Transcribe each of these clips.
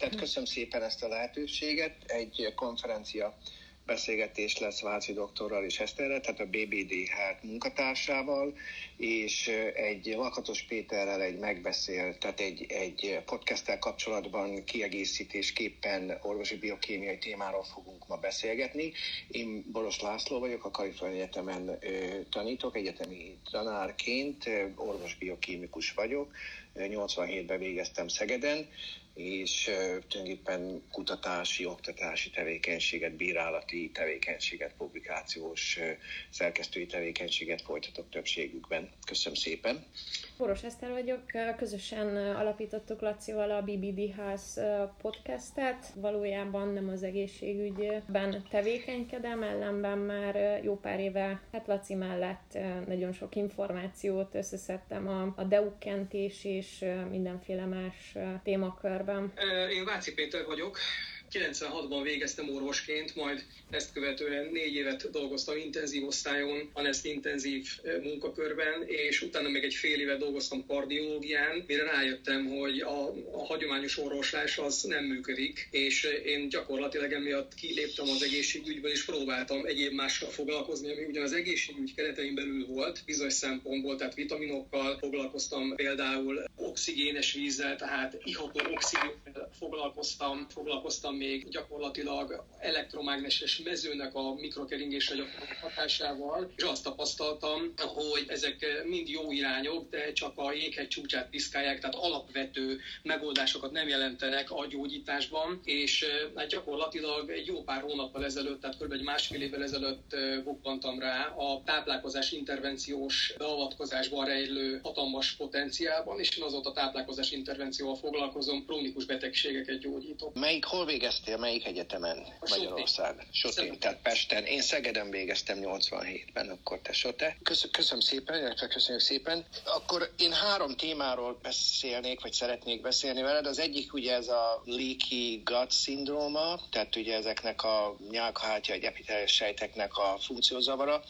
Tehát köszönöm szépen ezt a lehetőséget. Egy konferencia beszélgetés lesz Váci doktorral és Eszterrel, tehát a BBDH munkatársával, és egy Lakatos Péterrel egy megbeszél, tehát egy, egy podcasttel kapcsolatban kiegészítésképpen orvosi biokémiai témáról fogunk ma beszélgetni. Én Boros László vagyok, a Kalifornia Egyetemen ö, tanítok, egyetemi tanárként, orvos biokémikus vagyok, 87-ben végeztem Szegeden, és tulajdonképpen kutatási, oktatási tevékenységet, bírálati tevékenységet, publikációs szerkesztői tevékenységet folytatok többségükben. Köszönöm szépen! Boros Eszter vagyok, közösen alapítottuk Lacival a BBD Ház podcastet. Valójában nem az egészségügyben tevékenykedem, ellenben már jó pár éve, hát Laci mellett nagyon sok információt összeszedtem a, a deukentés és mindenféle más témakörben. Én Váci Péter vagyok, 96-ban végeztem orvosként, majd ezt követően négy évet dolgoztam intenzív osztályon, ezt intenzív munkakörben, és utána még egy fél évet dolgoztam kardiológián, mire rájöttem, hogy a, a hagyományos orvoslás az nem működik, és én gyakorlatilag emiatt kiléptem az egészségügyből, és próbáltam egyéb mással foglalkozni, ami ugyan az egészségügy keretein belül volt, bizonyos szempontból, tehát vitaminokkal foglalkoztam, például oxigénes vízzel, tehát iható oxigénnel foglalkoztam, foglalkoztam még gyakorlatilag elektromágneses mezőnek a mikrokeringésre gyakorolt hatásával, és azt tapasztaltam, hogy ezek mind jó irányok, de csak a jéghegy csúcsát piszkálják, tehát alapvető megoldásokat nem jelentenek a gyógyításban, és hát gyakorlatilag egy jó pár hónappal ezelőtt, tehát kb. egy másfél évvel ezelőtt bukkantam rá a táplálkozás intervenciós beavatkozásban rejlő hatalmas potenciálban, és én azóta táplálkozás intervencióval foglalkozom, krónikus betegségeket gyógyítok. Melyik, hol végeztél, melyik egyetemen Magyarország? Sotén, tehát Pesten. Én Szegeden végeztem 87-ben, akkor te Sote. Köszönöm, szépen, illetve köszönjük szépen. Akkor én három témáról beszélnék, vagy szeretnék beszélni veled. Az egyik ugye ez a leaky gut szindróma, tehát ugye ezeknek a nyálkahártya, egy epiteles sejteknek a funkciózavara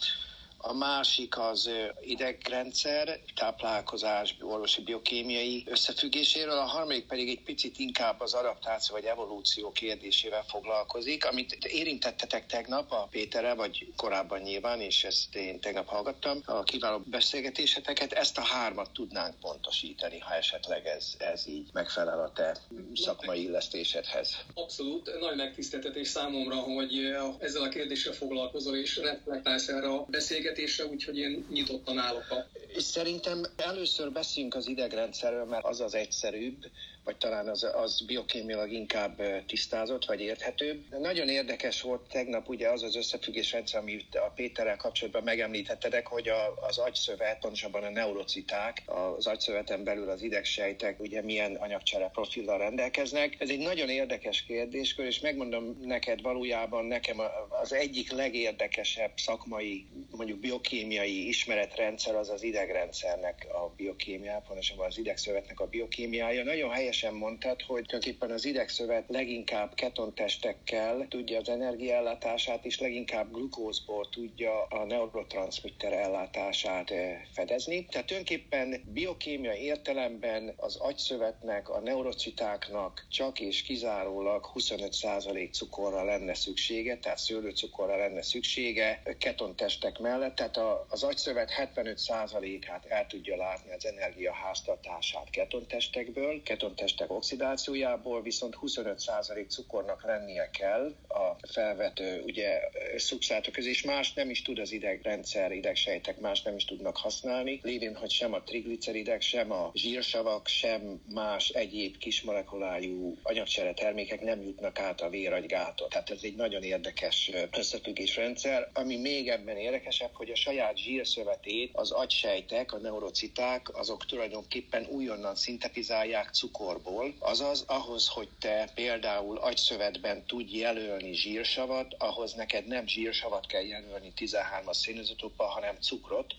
a másik az idegrendszer, táplálkozás, orvosi biokémiai összefüggéséről, a harmadik pedig egy picit inkább az adaptáció vagy evolúció kérdésével foglalkozik, amit érintettetek tegnap a Péterrel, vagy korábban nyilván, és ezt én tegnap hallgattam, a kiváló beszélgetéseteket, ezt a hármat tudnánk pontosítani, ha esetleg ez, ez így megfelel a te szakmai illesztésedhez. Abszolút, nagy megtiszteltetés számomra, hogy ezzel a kérdéssel foglalkozol és reflektálsz erre a beszélgetésre beszélgetésre, úgyhogy én nyitottan állok a... Szerintem először beszéljünk az idegrendszerről, mert az az egyszerűbb, vagy talán az, az biokémiailag inkább tisztázott, vagy érthetőbb. De nagyon érdekes volt tegnap ugye az az összefüggés rendszer, amit a Péterrel kapcsolatban megemlítettetek, hogy a, az agyszövet, pontosabban a neurociták, az agyszöveten belül az idegsejtek, ugye milyen anyagcsere profillal rendelkeznek. Ez egy nagyon érdekes kérdéskör, és megmondom neked valójában nekem az egyik legérdekesebb szakmai, mondjuk biokémiai ismeretrendszer az az idegrendszernek a biokémiája, pontosabban az idegszövetnek a biokémiája. Nagyon helyes helyesen mondtad, hogy tulajdonképpen az idegszövet leginkább ketontestekkel tudja az energiaellátását, és leginkább glukózból tudja a neurotranszmitter ellátását eh, fedezni. Tehát tulajdonképpen biokémia értelemben az agyszövetnek, a neurocitáknak csak és kizárólag 25% cukorra lenne szüksége, tehát szőlőcukorra lenne szüksége ketontestek mellett, tehát az agyszövet 75%-át el tudja látni az energiaháztatását ketontestekből, keton testek oxidációjából, viszont 25% cukornak lennie kell a felvető ugye szubszátok közé, és más nem is tud az idegrendszer, idegsejtek más nem is tudnak használni, lévén, hogy sem a trigliceridek, sem a zsírsavak, sem más egyéb kismolekulájú anyagcsere termékek nem jutnak át a véragygátot. Tehát ez egy nagyon érdekes összefüggés rendszer. Ami még ebben érdekesebb, hogy a saját zsírszövetét az agysejtek, a neurociták, azok tulajdonképpen újonnan szintetizálják cukor cukorból, azaz ahhoz, hogy te például agyszövetben tudj jelölni zsírsavat, ahhoz neked nem zsírsavat kell jelölni 13-as szénizotoppa, hanem cukrot,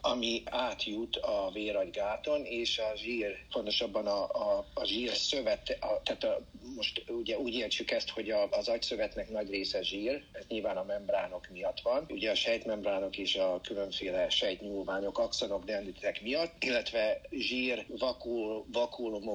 ami átjut a véragygáton, és a zsír, pontosabban a, a, a zsír szövet, a, tehát a, most ugye úgy értsük ezt, hogy a, az agyszövetnek nagy része zsír, ez nyilván a membránok miatt van. Ugye a sejtmembránok és a különféle sejtnyúlványok axonok, dendritek miatt, illetve zsír vakul,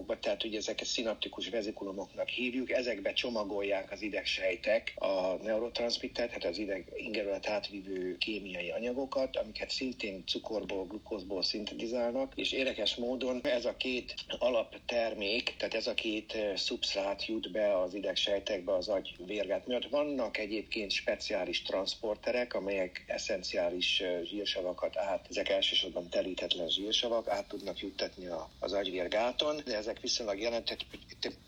vakulumokba, tehát ugye ezeket szinaptikus vezikulumoknak hívjuk, ezekbe csomagolják az idegsejtek a neurotranszmittert, hát az ideg ingerület átvívő kémiai anyagokat, amiket szintén cukorból, glukózból szintetizálnak, és érdekes módon ez a két alaptermék, tehát ez a két szubsztrát jut be az idegsejtekbe az agy vérgát miatt. Vannak egyébként speciális transporterek, amelyek eszenciális zsírsavakat át, ezek elsősorban telítetlen zsírsavak, át tudnak juttatni az agyvérgáton, de ezek viszonylag jelentett,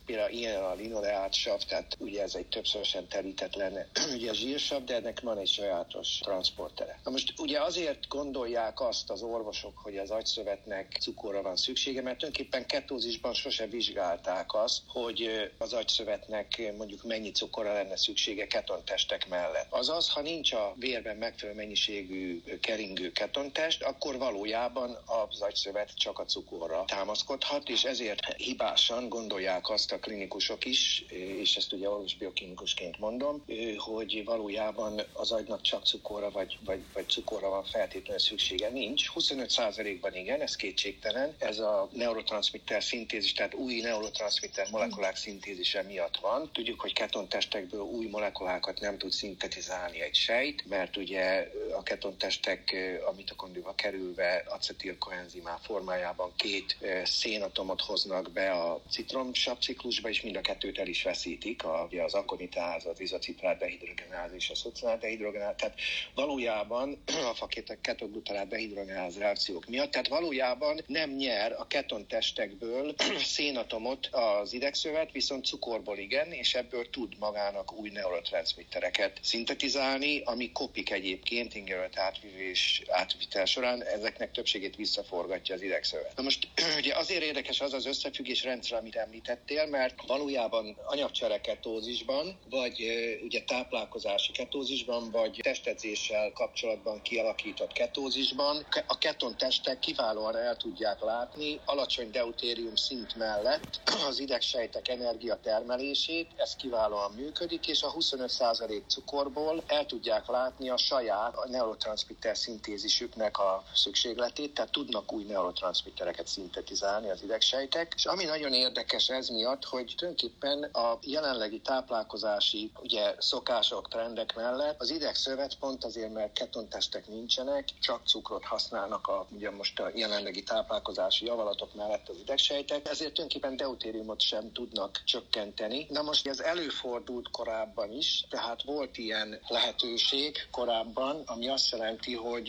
például ilyen a linoleát sav, tehát ugye ez egy többszörösen telítetlen ugye zsírsav, de ennek van egy sajátos transportere. Na most ugye azért gondolják azt az orvosok, hogy az agyszövetnek cukorra van szüksége, mert tulajdonképpen ketózisban sose vizsgálták azt, hogy az agyszövetnek mondjuk mennyi cukorra lenne szüksége ketontestek mellett. Azaz, ha nincs a vérben megfelelő mennyiségű keringő ketontest, akkor valójában az agyszövet csak a cukorra támaszkodhat, és ezért hibásan gondolják azt a klinikusok is, és ezt ugye orvosbiokémikusként mondom, hogy valójában az agynak csak cukorra vagy, vagy, vagy cukorra van feltétlenül szüksége. Nincs. 25%-ban igen, ez kétségtelen. Ez a neurotranszmitter szintézis, tehát új neurotranszmitter molekulák szintézise miatt van. Tudjuk, hogy ketontestekből új molekulákat nem tud szintetizálni egy sejt, mert ugye a ketontestek a mitokondriumba kerülve acetilkoenzimá formájában két szénatomot hoznak be a citromsav ciklusba, és mind a kettőt el is veszítik, a, ugye az akonitáz, az izocitrát dehidrogenáz és a szociált dehidrogenáz. Tehát valójában a fakétek ketoglutarát dehidrogenáz reakciók miatt, tehát valójában nem nyer a ketontestekből szénatomot az idegszövet, viszont cukorból igen, és ebből tud magának új neurotranszmittereket szintetizálni, ami kopik egyébként ingerölt átvívés átvitel során, ezeknek többségét visszaforgatja az idegszövet. Na most ugye azért érdekes az az összefüggés rendszer, amit említettél, mert valójában anyagcsere ketózisban, vagy ugye táplálkozási ketózisban, vagy testedzéssel kapcsolatban kialakított ketózisban a keton testek kiválóan el tudják látni alacsony deutérium szint mellett az idegsejtek energiatermelését, ez kiválóan működik, és a 25% cukorból el tudják látni a saját a neurotranszmitter szintézisüknek a szükségletét, tehát tudnak új neurotranszmittereket szintetizálni az idegsejtek. És ami nagyon érdekes ez miatt, hogy tulajdonképpen a jelenlegi táplálkozási ugye, szokások, trendek mellett az idegszövet pont azért, mert ketontestek nincsenek, csak cukrot használnak a, ugye most a jelenlegi táplálkozási javalatok mellett az idegsejtek, ezért tulajdonképpen deutériumot sem tudnak csökkenteni. Na most ez előfordult korábban is, tehát volt ilyen lehetőség korábban, ami azt jelenti, hogy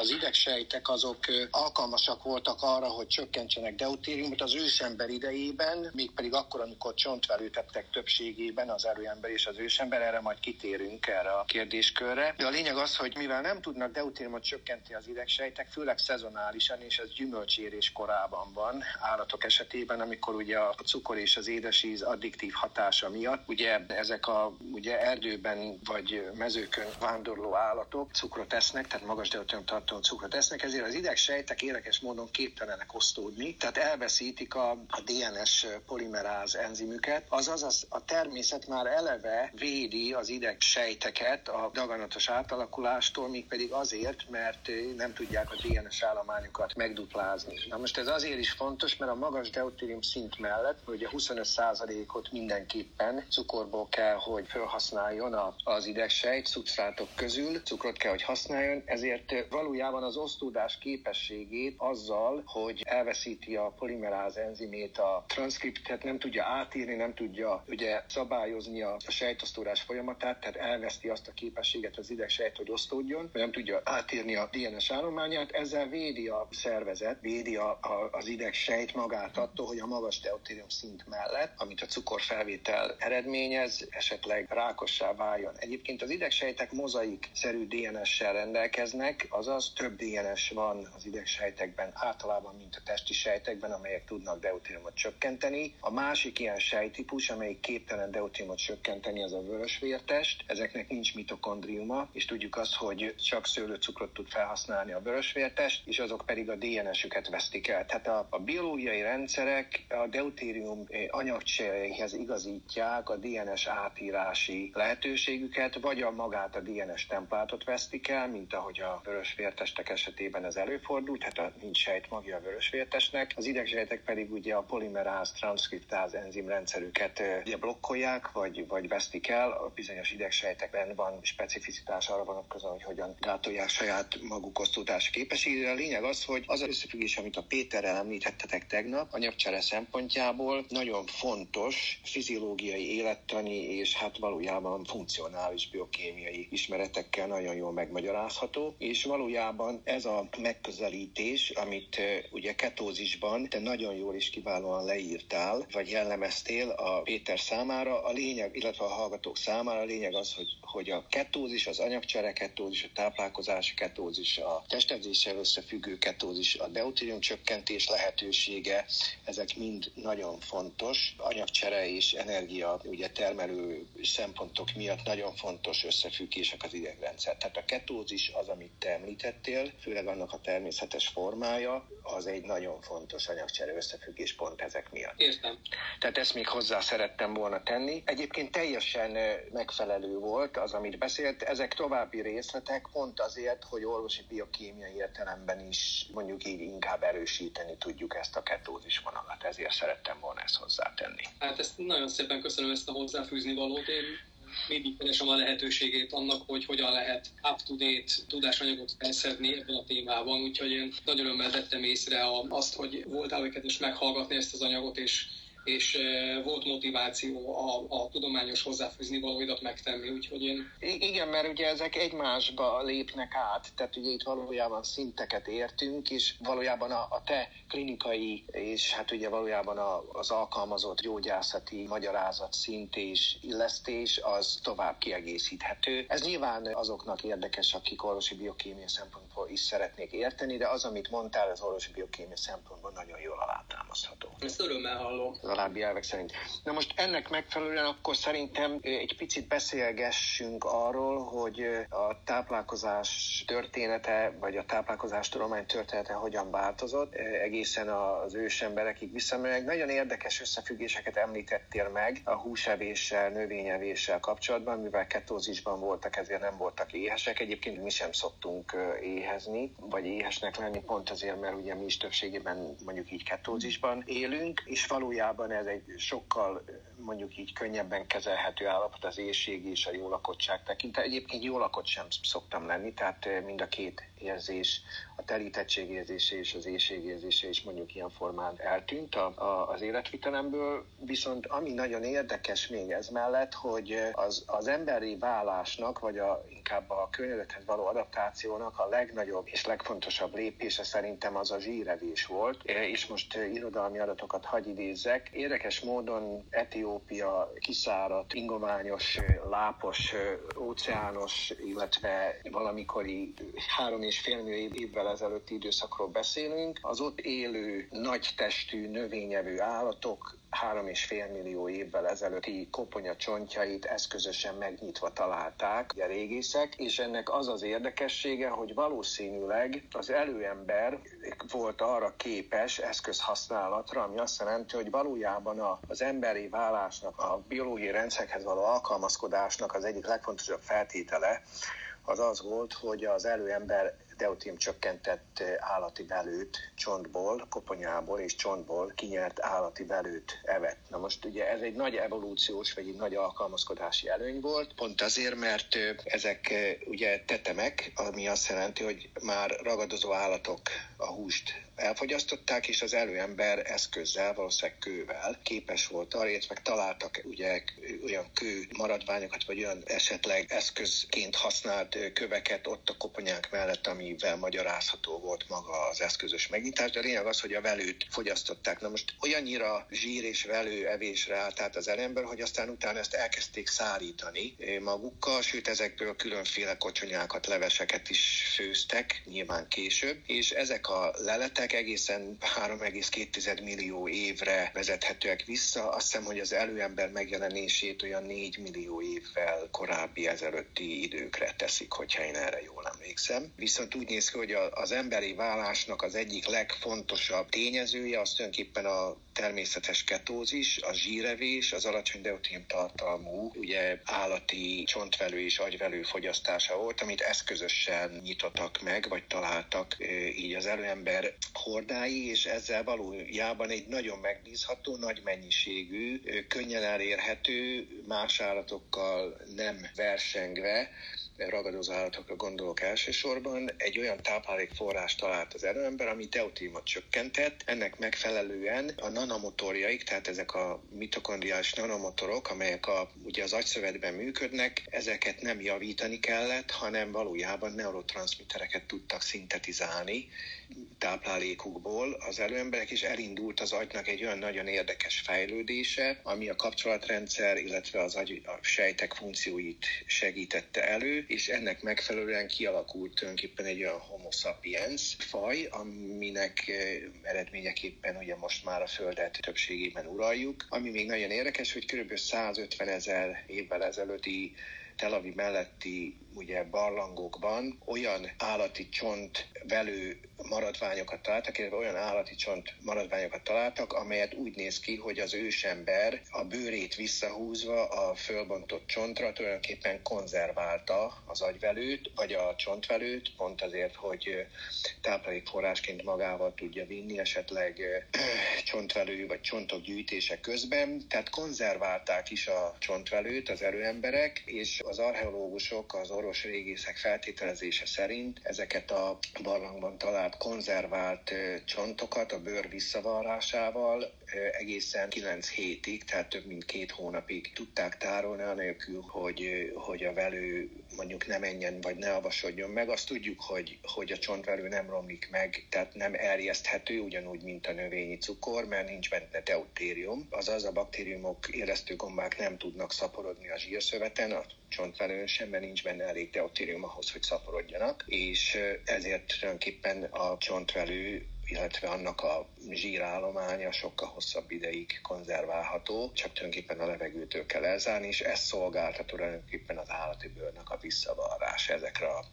az idegsejtek azok alkalmasak voltak arra, hogy csökkentsenek deutériumot az ősember idejében, mégpedig akkor, amikor csontvelőtettek többségében az előember és az ősember, erre majd kitérünk erre a kérdéskörre. De a lényeg az, hogy mivel nem tudnak deutériumot csökkenteni az idegsejtek, főleg szezonálisan, és ez gyümölcsérés korában van állatok esetében, amikor ugye a cukor és az édesíz addiktív hatása miatt, ugye ezek a ugye erdőben vagy mezőkön vándorló állatok cukrot esznek, tehát magas deutérium tartalmú cukrot esznek, ezért az idegsejtek érdekes módon képtelenek osztódni, tehát elveszítik a, a DNS polimeráz enzimüket, azaz az, a természet már eleve védi az idegsejteket a daganatos átalakulástól, pedig azért, mert nem tudják a DNS állományokat megduplázni. Na most ez azért is fontos, mert a magas deutérium szint mellett, a 25%-ot mindenképpen cukorból kell, hogy felhasználjon az idegsejt szubstrátok közül, cukrot kell, hogy használjon, ezért valójában az osztódás képességét azzal, hogy elveszíti a polimeráz enzimét, a transzkriptet nem tudja átírni, nem tudja ugye szabályozni a sejtosztódás folyamatát, tehát elveszti azt a képességet az idegsejt, hogy osztódjon, vagy nem tudja átírni a DNS állományát, ezzel védi a szervezet, védi a, a, az idegsejt magát attól, hogy a magas deutérium szint mellett, amit a cukorfelvétel eredményez, esetleg rákossá váljon. Egyébként az idegsejtek mozaik-szerű DNS-sel rendelkeznek, azaz több DNS van az idegsejtekben általában, mint a testi sejtekben, amelyek tudnak deutériumot csökkenteni. A másik ilyen sejtípus, amelyik képtelen deutérimot csökkenteni, az a vörösvértest. Ezeknek nincs mitokondriuma, és tudjuk azt, hogy csak szőlőcukrot tud felhasználni a vörösvértest, és azok pedig a DNS-üket vesztik el. Tehát a, a biológiai rendszerek a deutérium anyagcseréhez igazítják a DNS átírási lehetőségüket, vagy a magát a DNS templátot vesztik el, mint ahogy a vörösvértestek esetében ez előfordul, tehát a, nincs sejtmagja a vörösvértesnek. Az idegsejtek pedig ugye a polimeráz, transzkriptáz enzim rendszerüket ugye blokkolják, vagy, vagy vesztik el. A bizonyos idegsejtekben van specificitás arra vonatkozóan, hogy hogyan gátolják saját maguk osztódási képességére. A lényeg az, hogy az az összefüggés, amit a Péterrel említettetek tegnap, anyagcsere szempontjából nagyon fontos fiziológiai, élettani és hát valójában funkcionális biokémiai ismeretekkel nagyon jól megmagyarázható, és valójában ez a megközelítés, amit ugye ketózisban te nagyon jól és kiválóan leírtál, vagy jellemeztél a Péter számára, a lényeg, illetve a hallgatók számára a lényeg az, hogy, hogy a ketózis, az anyagcsere ketózis, a táplálkozási ketózis, a testedzéssel összefüggő ketózis, a deutérium csökkentés lehetősége, ezek mind nagyon fontos. Anyagcsere és energia ugye termelő szempontok miatt nagyon fontos összefüggések az idegrendszer. Tehát a ketózis az, amit te említettél, főleg annak a természetes formája, az egy nagyon fontos anyagcsere összefüggés pont ezek miatt. Értem. Tehát ezt még hozzá szerettem volna tenni. Egyébként teljesen megfelelő volt az, amit beszélt. Ezek további részletek pont azért, hogy orvosi biokémiai értelemben is mondjuk így inkább erősíteni tudjuk ezt a ketózis vonalat. Ezért szerettem volna ezt hozzátenni. Hát ezt nagyon szépen köszönöm ezt a hozzáfűzni valót. Én mindig keresem a lehetőségét annak, hogy hogyan lehet up-to-date tudásanyagot felszedni ebben a témában, úgyhogy én nagyon örömmel vettem észre azt, hogy volt elkezdés meghallgatni ezt az anyagot, és és volt motiváció a, a tudományos hozzáfűzni valóidat megtenni, úgyhogy én... Igen, mert ugye ezek egymásba lépnek át, tehát ugye itt valójában szinteket értünk, és valójában a, a te klinikai, és hát ugye valójában a, az alkalmazott gyógyászati magyarázat szint és illesztés az tovább kiegészíthető. Ez nyilván azoknak érdekes, akik orvosi biokémia szempontból is szeretnék érteni, de az, amit mondtál, az orvosi biokémia szempontból nagyon jól alátámasztható. Ezt örömmel hallom alábbi elvek szerint. Na most ennek megfelelően akkor szerintem egy picit beszélgessünk arról, hogy a táplálkozás története, vagy a táplálkozás tudomány története hogyan változott egészen az ősemberekig visszamegyek. Nagyon érdekes összefüggéseket említettél meg a húsevéssel, növényevéssel kapcsolatban, mivel ketózisban voltak, ezért nem voltak éhesek. Egyébként mi sem szoktunk éhezni, vagy éhesnek lenni, pont azért, mert ugye mi is többségében mondjuk így ketózisban élünk, és valójában valójában ez egy sokkal mondjuk így könnyebben kezelhető állapot az éjség és a jó lakottság tekintve. Egyébként jó lakott sem szoktam lenni, tehát mind a két érzés, a telítettség érzése és az éjségérzése is mondjuk ilyen formán eltűnt a, a, az életvitelemből. Viszont ami nagyon érdekes még ez mellett, hogy az, az emberi válásnak, vagy a, inkább a környezethez való adaptációnak a legnagyobb és legfontosabb lépése szerintem az a zsírevés volt. És most irodalmi adatokat hagy idézzek. Érdekes módon Etiópia kiszáradt, ingományos, lápos, óceános, illetve valamikori három és fél millió évvel ezelőtti időszakról beszélünk. Az ott élő, nagy testű, növényevő állatok három és fél millió évvel ezelőtti koponya csontjait eszközösen megnyitva találták a régészek, és ennek az az érdekessége, hogy valószínűleg az előember volt arra képes eszközhasználatra, ami azt jelenti, hogy valójában az emberi válásnak, a biológiai rendszerhez való alkalmazkodásnak az egyik legfontosabb feltétele, az az volt, hogy az előember deutin csökkentett állati velőt csontból, koponyából és csontból kinyert állati velőt evett. Na most ugye ez egy nagy evolúciós vagy egy nagy alkalmazkodási előny volt, pont azért, mert ezek ugye tetemek, ami azt jelenti, hogy már ragadozó állatok a húst elfogyasztották, és az előember eszközzel, valószínűleg kővel képes volt arra, illetve találtak ugye olyan kő maradványokat, vagy olyan esetleg eszközként használt köveket ott a koponyák mellett, amivel magyarázható volt maga az eszközös megnyitás, de a lényeg az, hogy a velőt fogyasztották. Na most olyannyira zsír és velő evésre állt át az elember, hogy aztán utána ezt elkezdték szárítani magukkal, sőt ezekből különféle kocsonyákat, leveseket is főztek, nyilván később, és ezek a leletek ezek egészen 3,2 millió évre vezethetőek vissza. Azt hiszem, hogy az előember megjelenését olyan 4 millió évvel korábbi ezelőtti időkre teszik, hogyha én erre jól emlékszem. Viszont úgy néz ki, hogy az emberi vállásnak az egyik legfontosabb tényezője az tulajdonképpen a természetes ketózis, a zsírevés, az alacsony deutén tartalmú, ugye állati csontvelő és agyvelő fogyasztása volt, amit eszközösen nyitottak meg, vagy találtak így az előember hordái, és ezzel valójában egy nagyon megbízható, nagy mennyiségű, könnyen elérhető, más állatokkal nem versengve, ragadozó állatokra gondolok elsősorban, egy olyan táplálékforrás talált az erőember, ami deutérimot csökkentett. Ennek megfelelően a nanomotorjaik, tehát ezek a mitokondriális nanomotorok, amelyek a, ugye az agyszövetben működnek, ezeket nem javítani kellett, hanem valójában neurotranszmittereket tudtak szintetizálni, táplálékukból az előemberek, és elindult az agynak egy olyan nagyon érdekes fejlődése, ami a kapcsolatrendszer, illetve az agy a sejtek funkcióit segítette elő, és ennek megfelelően kialakult tulajdonképpen egy olyan homo sapiens faj, aminek eh, eredményeképpen ugye most már a Földet többségében uraljuk. Ami még nagyon érdekes, hogy kb. 150 ezer évvel ezelőtti Tel Aviv melletti ugye barlangokban olyan állati csontvelő maradványokat találtak, illetve olyan állati csont maradványokat találtak, amelyet úgy néz ki, hogy az ősember a bőrét visszahúzva a fölbontott csontra tulajdonképpen konzerválta az agyvelőt, vagy a csontvelőt, pont azért, hogy táplálékforrásként magával tudja vinni, esetleg csontvelő vagy csontok gyűjtése közben. Tehát konzerválták is a csontvelőt az erőemberek, és az archeológusok, az orvos régészek feltételezése szerint ezeket a barlangban talált konzervált csontokat a bőr visszavarrásával egészen 9 hétig, tehát több mint két hónapig tudták tárolni, anélkül, hogy, hogy a velő mondjuk ne menjen, vagy ne avasodjon meg. Azt tudjuk, hogy, hogy a csontvelő nem romlik meg, tehát nem erjeszthető, ugyanúgy, mint a növényi cukor, mert nincs benne deutérium. Azaz a baktériumok élesztőgombák nem tudnak szaporodni a zsírszöveten, a csontvelőn sem, mert nincs benne elég deutérium ahhoz, hogy szaporodjanak, és ezért tulajdonképpen a csontvelő illetve annak a zsírállománya sokkal hosszabb ideig konzerválható, csak tulajdonképpen a levegőtől kell elzárni, és ez szolgálta tulajdonképpen az állati bőrnek a visszavarrás ezekre a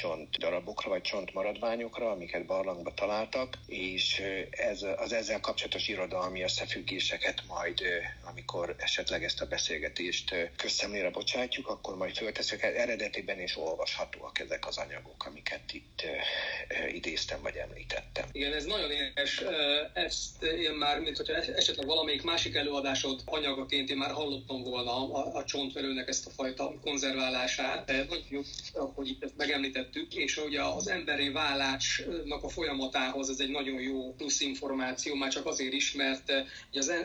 csont darabokra, vagy csont maradványokra, amiket barlangba találtak, és ez, az ezzel kapcsolatos irodalmi összefüggéseket majd, amikor esetleg ezt a beszélgetést közszemlére bocsátjuk, akkor majd fölteszek. Eredetiben és olvashatóak ezek az anyagok, amiket itt idéztem, vagy említettem. Igen, ez nagyon érdekes. Ezt én már, mint hogyha esetleg valamelyik másik előadásod anyagaként én már hallottam volna a, a csontverőnek ezt a fajta konzerválását. Jó, hogy itt ezt megemlített említettük, és ugye az emberi vállásnak a folyamatához ez egy nagyon jó plusz információ, már csak azért is, mert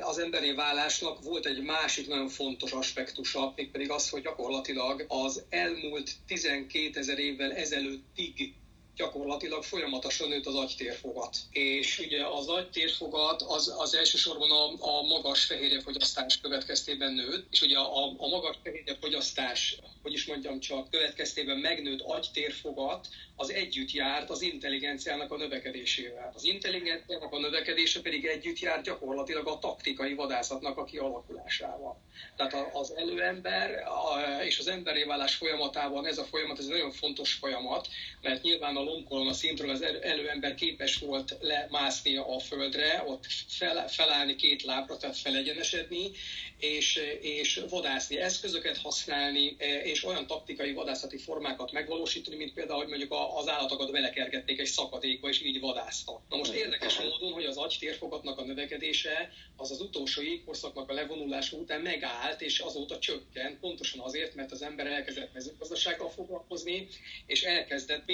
az emberi vállásnak volt egy másik nagyon fontos aspektusa, mégpedig az, hogy gyakorlatilag az elmúlt 12 ezer évvel ezelőttig gyakorlatilag folyamatosan nőtt az agytérfogat. És ugye az agytérfogat az, az elsősorban a, a magas fehérjefogyasztás következtében nőtt, és ugye a, a magas fehérjefogyasztás, hogy is mondjam csak, következtében megnőtt agytérfogat, az együtt járt az intelligenciának a növekedésével. Az intelligenciának a növekedése pedig együtt járt gyakorlatilag a taktikai vadászatnak a kialakulásával. Tehát az előember és az emberi válás folyamatában ez a folyamat, ez egy nagyon fontos folyamat, mert nyilván a lombkolma szintről az előember képes volt lemászni a földre, ott fel, felállni két lábra, tehát felegyenesedni, és, és vadászni eszközöket használni, és olyan taktikai vadászati formákat megvalósítani, mint például, hogy mondjuk az állatokat belekergették egy szakadékba, és így vadásztak. Na most érdekes módon, hogy az agytérfogatnak a növekedése az az utolsó jégkorszaknak a levonulása után megállt, és azóta csökkent, pontosan azért, mert az ember elkezdett mezőgazdasággal foglalkozni, és elkezdett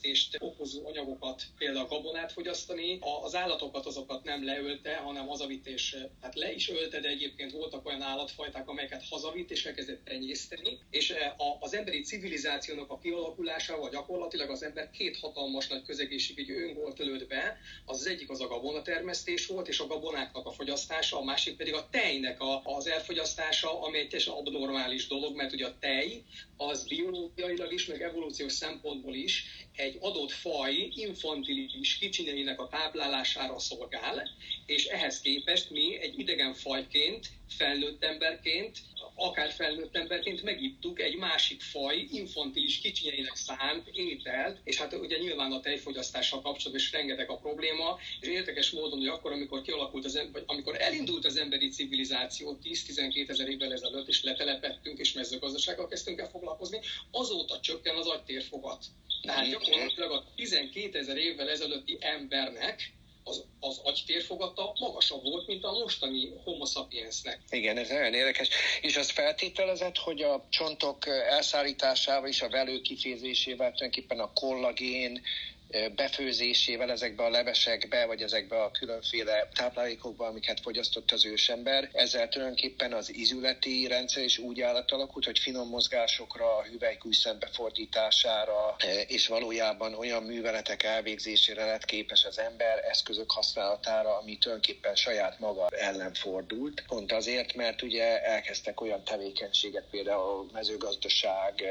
béláteresztést okozó anyagokat, például gabonát fogyasztani. Az állatokat azokat nem leölte, hanem hazavitt, és hát le is ölte, de egyébként voltak olyan állatfajták, amelyeket hazavitt, és elkezdett tenyészteni. És az emberi civilizációnak a kialakulásával gyakorlatilag az ember két hatalmas nagy közegészségügyi ön volt ölött be. Az, az egyik az a gabonatermesztés volt, és a gabonáknak a fogyasztása, a másik pedig a tejnek a, az elfogyasztása, ami egy teljesen abnormális dolog, mert ugye a tej az biológiailag is, meg evolúciós szempontból is egy egy adott faj infantilis kicsinyeinek a táplálására szolgál, és ehhez képest mi egy idegen fajként, felnőtt emberként akár felnőtt emberként megittuk egy másik faj infantilis kicsinyeinek szánt ételt, és hát ugye nyilván a tejfogyasztással kapcsolatban is rengeteg a probléma, és érdekes módon, hogy akkor, amikor kialakult az ember, vagy amikor elindult az emberi civilizáció 10-12 ezer évvel ezelőtt, és letelepettünk, és mezőgazdasággal kezdtünk el foglalkozni, azóta csökken az agytérfogat. Tehát gyakorlatilag a 12 ezer évvel ezelőtti embernek az, az agytérfogata magasabb volt, mint a mostani homo sapiensnek. Igen, ez nagyon érdekes. És az feltételezett, hogy a csontok elszállításával és a velő kifézésével tulajdonképpen a kollagén, befőzésével ezekbe a levesekbe, vagy ezekbe a különféle táplálékokba, amiket fogyasztott az ősember. Ezzel tulajdonképpen az izületi rendszer is úgy alakult, hogy finom mozgásokra, a hüvelykújszem és valójában olyan műveletek elvégzésére lett képes az ember eszközök használatára, ami tulajdonképpen saját maga ellen fordult. Pont azért, mert ugye elkezdtek olyan tevékenységet, például mezőgazdaság,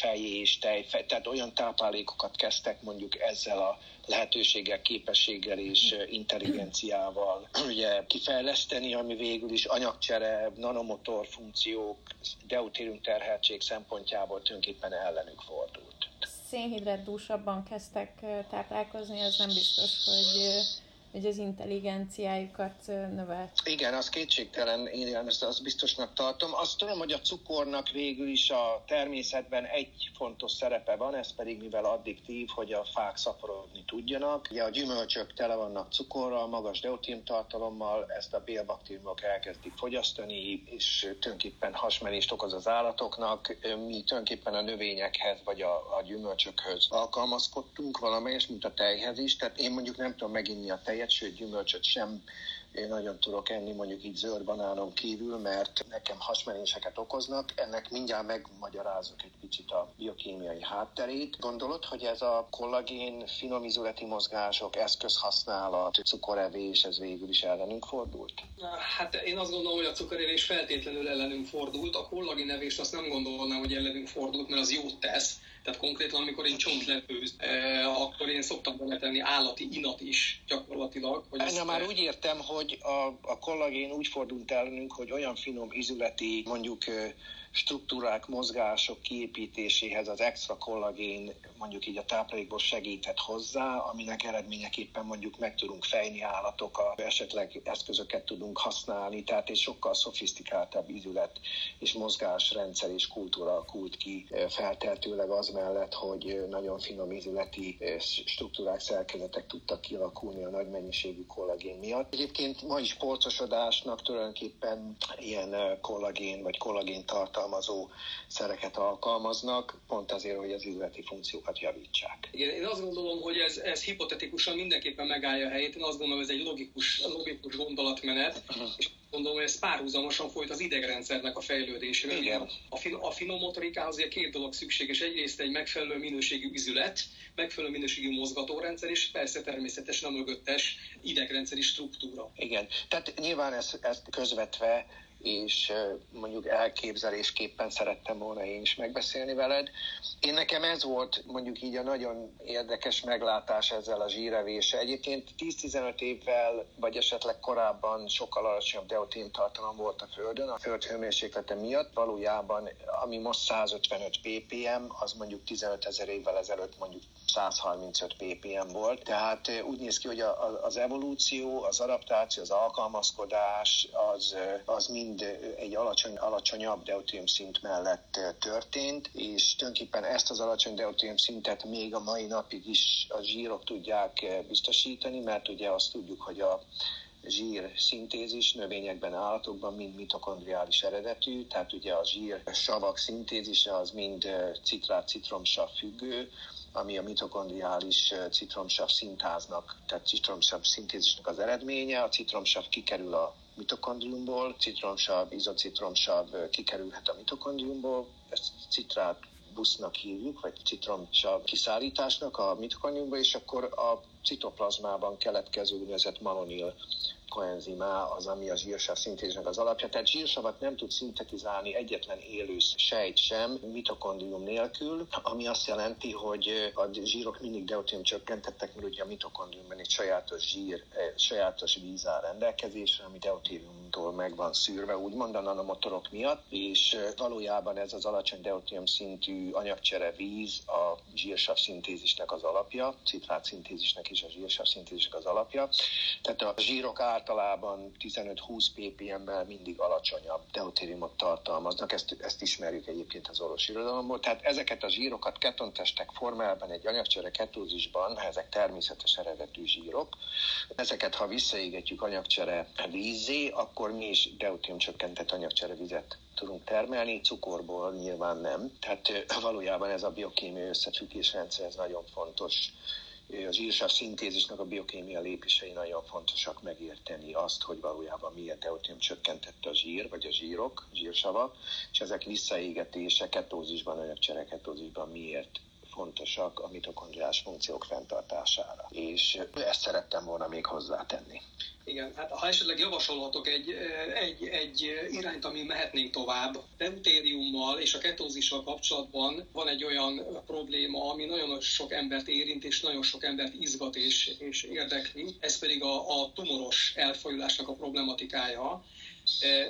fejés, tej, tehát olyan táplálékokat kezdtek mondjuk ezzel a lehetőséggel, képességgel és intelligenciával ugye kifejleszteni, ami végül is anyagcsere, nanomotor funkciók, deutérium terheltség szempontjából tulajdonképpen ellenük fordult. Szénhidrát dúsabban kezdtek táplálkozni, ez nem biztos, hogy hogy az intelligenciájukat növelt. Igen, az kétségtelen, én ezt azt biztosnak tartom. Azt tudom, hogy a cukornak végül is a természetben egy fontos szerepe van, ez pedig mivel addiktív, hogy a fák szaporodni tudjanak. Ugye a gyümölcsök tele vannak cukorral, magas deutin tartalommal, ezt a bélbaktériumok elkezdik fogyasztani, és tulajdonképpen hasmenést okoz az állatoknak. Mi tulajdonképpen a növényekhez vagy a, a gyümölcsökhöz alkalmazkodtunk valamelyes, mint a tejhez is. Tehát én mondjuk nem tudom meginni a tejet, tejet, sőt gyümölcsöt sem én nagyon tudok enni, mondjuk így zöld banánon kívül, mert nekem hasmenéseket okoznak. Ennek mindjárt megmagyarázok egy kicsit a biokémiai hátterét. Gondolod, hogy ez a kollagén, finomizületi mozgások, eszközhasználat, cukorevés, ez végül is ellenünk fordult? Hát én azt gondolom, hogy a cukorevés feltétlenül ellenünk fordult. A kollagén evést azt nem gondolnám, hogy ellenünk fordult, mert az jót tesz tehát konkrétan, amikor én csontlepőz, eh, akkor én szoktam beletenni állati inat is gyakorlatilag. Hogy Na már úgy értem, hogy a, a kollagén úgy fordult ellenünk, hogy olyan finom izületi, mondjuk struktúrák, mozgások kiépítéséhez az extra kollagén mondjuk így a táplálékból segíthet hozzá, aminek eredményeképpen mondjuk meg tudunk fejni állatokat, esetleg eszközöket tudunk használni, tehát egy sokkal szofisztikáltabb izület és mozgásrendszer és kultúra alakult ki felteltőleg az mellett, hogy nagyon finom izületi struktúrák, szerkezetek tudtak kialakulni a nagy mennyiségű kollagén miatt. Egyébként ma is polcosodásnak tulajdonképpen ilyen kollagén vagy kollagén tartalmazó szereket alkalmaznak, pont azért, hogy az izületi funkciókat javítsák. Igen, én azt gondolom, hogy ez, ez hipotetikusan mindenképpen megállja a helyét. Én azt gondolom, ez egy logikus, logikus gondolatmenet, és gondolom, hogy ez párhuzamosan folyt az idegrendszernek a fejlődésével. Igen. A, fin- a finomotorikához azért két dolog szükséges. Egyrészt egy megfelelő minőségű izület, megfelelő minőségű mozgatórendszer, és persze természetesen a mögöttes idegrendszeri struktúra. Igen, tehát nyilván ezt, ezt közvetve és mondjuk elképzelésképpen szerettem volna én is megbeszélni veled. Én nekem ez volt mondjuk így a nagyon érdekes meglátás ezzel a zsírevése. Egyébként 10-15 évvel, vagy esetleg korábban sokkal alacsonyabb deutén tartalom volt a Földön, a Föld hőmérséklete miatt. Valójában, ami most 155 ppm, az mondjuk 15 ezer évvel ezelőtt mondjuk 135 ppm volt. Tehát úgy néz ki, hogy az evolúció, az adaptáció, az alkalmazkodás, az, az mind egy alacsony, alacsonyabb deutérium szint mellett történt, és tulajdonképpen ezt az alacsony deutérium szintet még a mai napig is a zsírok tudják biztosítani, mert ugye azt tudjuk, hogy a zsír szintézis növényekben, állatokban mind mitokondriális eredetű, tehát ugye a zsír savak szintézise az mind citrát, citromsav függő, ami a mitokondriális citromsav szintáznak, tehát citromsav szintézisnek az eredménye. A citromsav kikerül a mitokondriumból, citromsav, izocitromsav kikerülhet a mitokondriumból, ezt citrát busznak hívjuk, vagy citromsav kiszállításnak a mitokondriumba, és akkor a citoplazmában keletkező úgynevezett malonil koenzimá az, ami a zsírsav szintézisnek az alapja. Tehát zsírsavat nem tud szintetizálni egyetlen élő sejt sem mitokondrium nélkül, ami azt jelenti, hogy a zsírok mindig deutérium csökkentettek, mert ugye a mitokondriumban egy sajátos zsír, sajátos víz áll rendelkezésre, ami deutériumtól meg van szűrve, úgymond a nanomotorok miatt, és valójában ez az alacsony deutérium szintű anyagcsere víz a zsírsav szintézisnek az alapja, citrát szintézisnek is a zsírsav az alapja. Tehát a zsírok általában 15-20 ppm-mel mindig alacsonyabb deutériumot tartalmaznak, ezt, ezt ismerjük egyébként az orvos irodalomból. Tehát ezeket a zsírokat ketontestek formában egy anyagcsere ketózisban, ezek természetes eredetű zsírok, ezeket ha visszaégetjük anyagcsere vízzé, akkor mi is deutérium csökkentett anyagcsere vizet tudunk termelni, cukorból nyilván nem. Tehát valójában ez a biokémiai összefüggésrendszer ez nagyon fontos a zsírsav szintézisnek a biokémia lépései nagyon fontosak megérteni azt, hogy valójában miért deutérium csökkentette a zsír, vagy a zsírok, zsírsavak, és ezek visszaégetése ketózisban, anyagcsere ketózisban miért fontosak a mitokondriás funkciók fenntartására. És ezt szerettem volna még hozzátenni. Igen, hát ha esetleg javasolhatok egy, egy, egy irányt, ami mehetnénk tovább. Deutériummal és a ketózissal kapcsolatban van egy olyan probléma, ami nagyon sok embert érint, és nagyon sok embert izgat és, és érdekli. Ez pedig a, a tumoros elfolyulásnak a problematikája.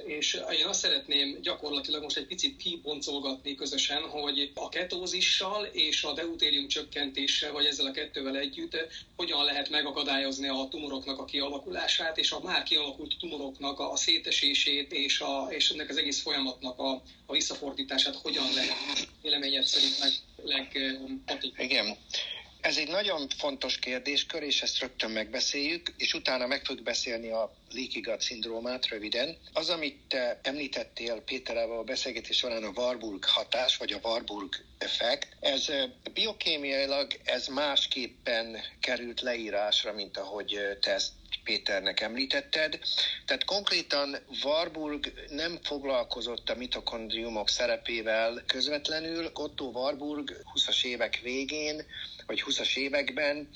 És én azt szeretném gyakorlatilag most egy picit kiboncolgatni közösen, hogy a ketózissal és a deutérium csökkentéssel, vagy ezzel a kettővel együtt hogyan lehet megakadályozni a tumoroknak a kialakulását, és a már kialakult tumoroknak a szétesését, és, a, és ennek az egész folyamatnak a, a visszafordítását hogyan lehet véleményed szerint meg leghatékonyabb. Igen. Ez egy nagyon fontos kérdéskör, és ezt rögtön megbeszéljük, és utána meg fogjuk beszélni a leaky gut szindrómát röviden. Az, amit te említettél Péterával a beszélgetés során a Warburg hatás, vagy a Warburg effekt, ez biokémiailag ez másképpen került leírásra, mint ahogy te ezt Péternek említetted. Tehát konkrétan Warburg nem foglalkozott a mitokondriumok szerepével közvetlenül. Otto Warburg 20-as évek végén vagy 20-as években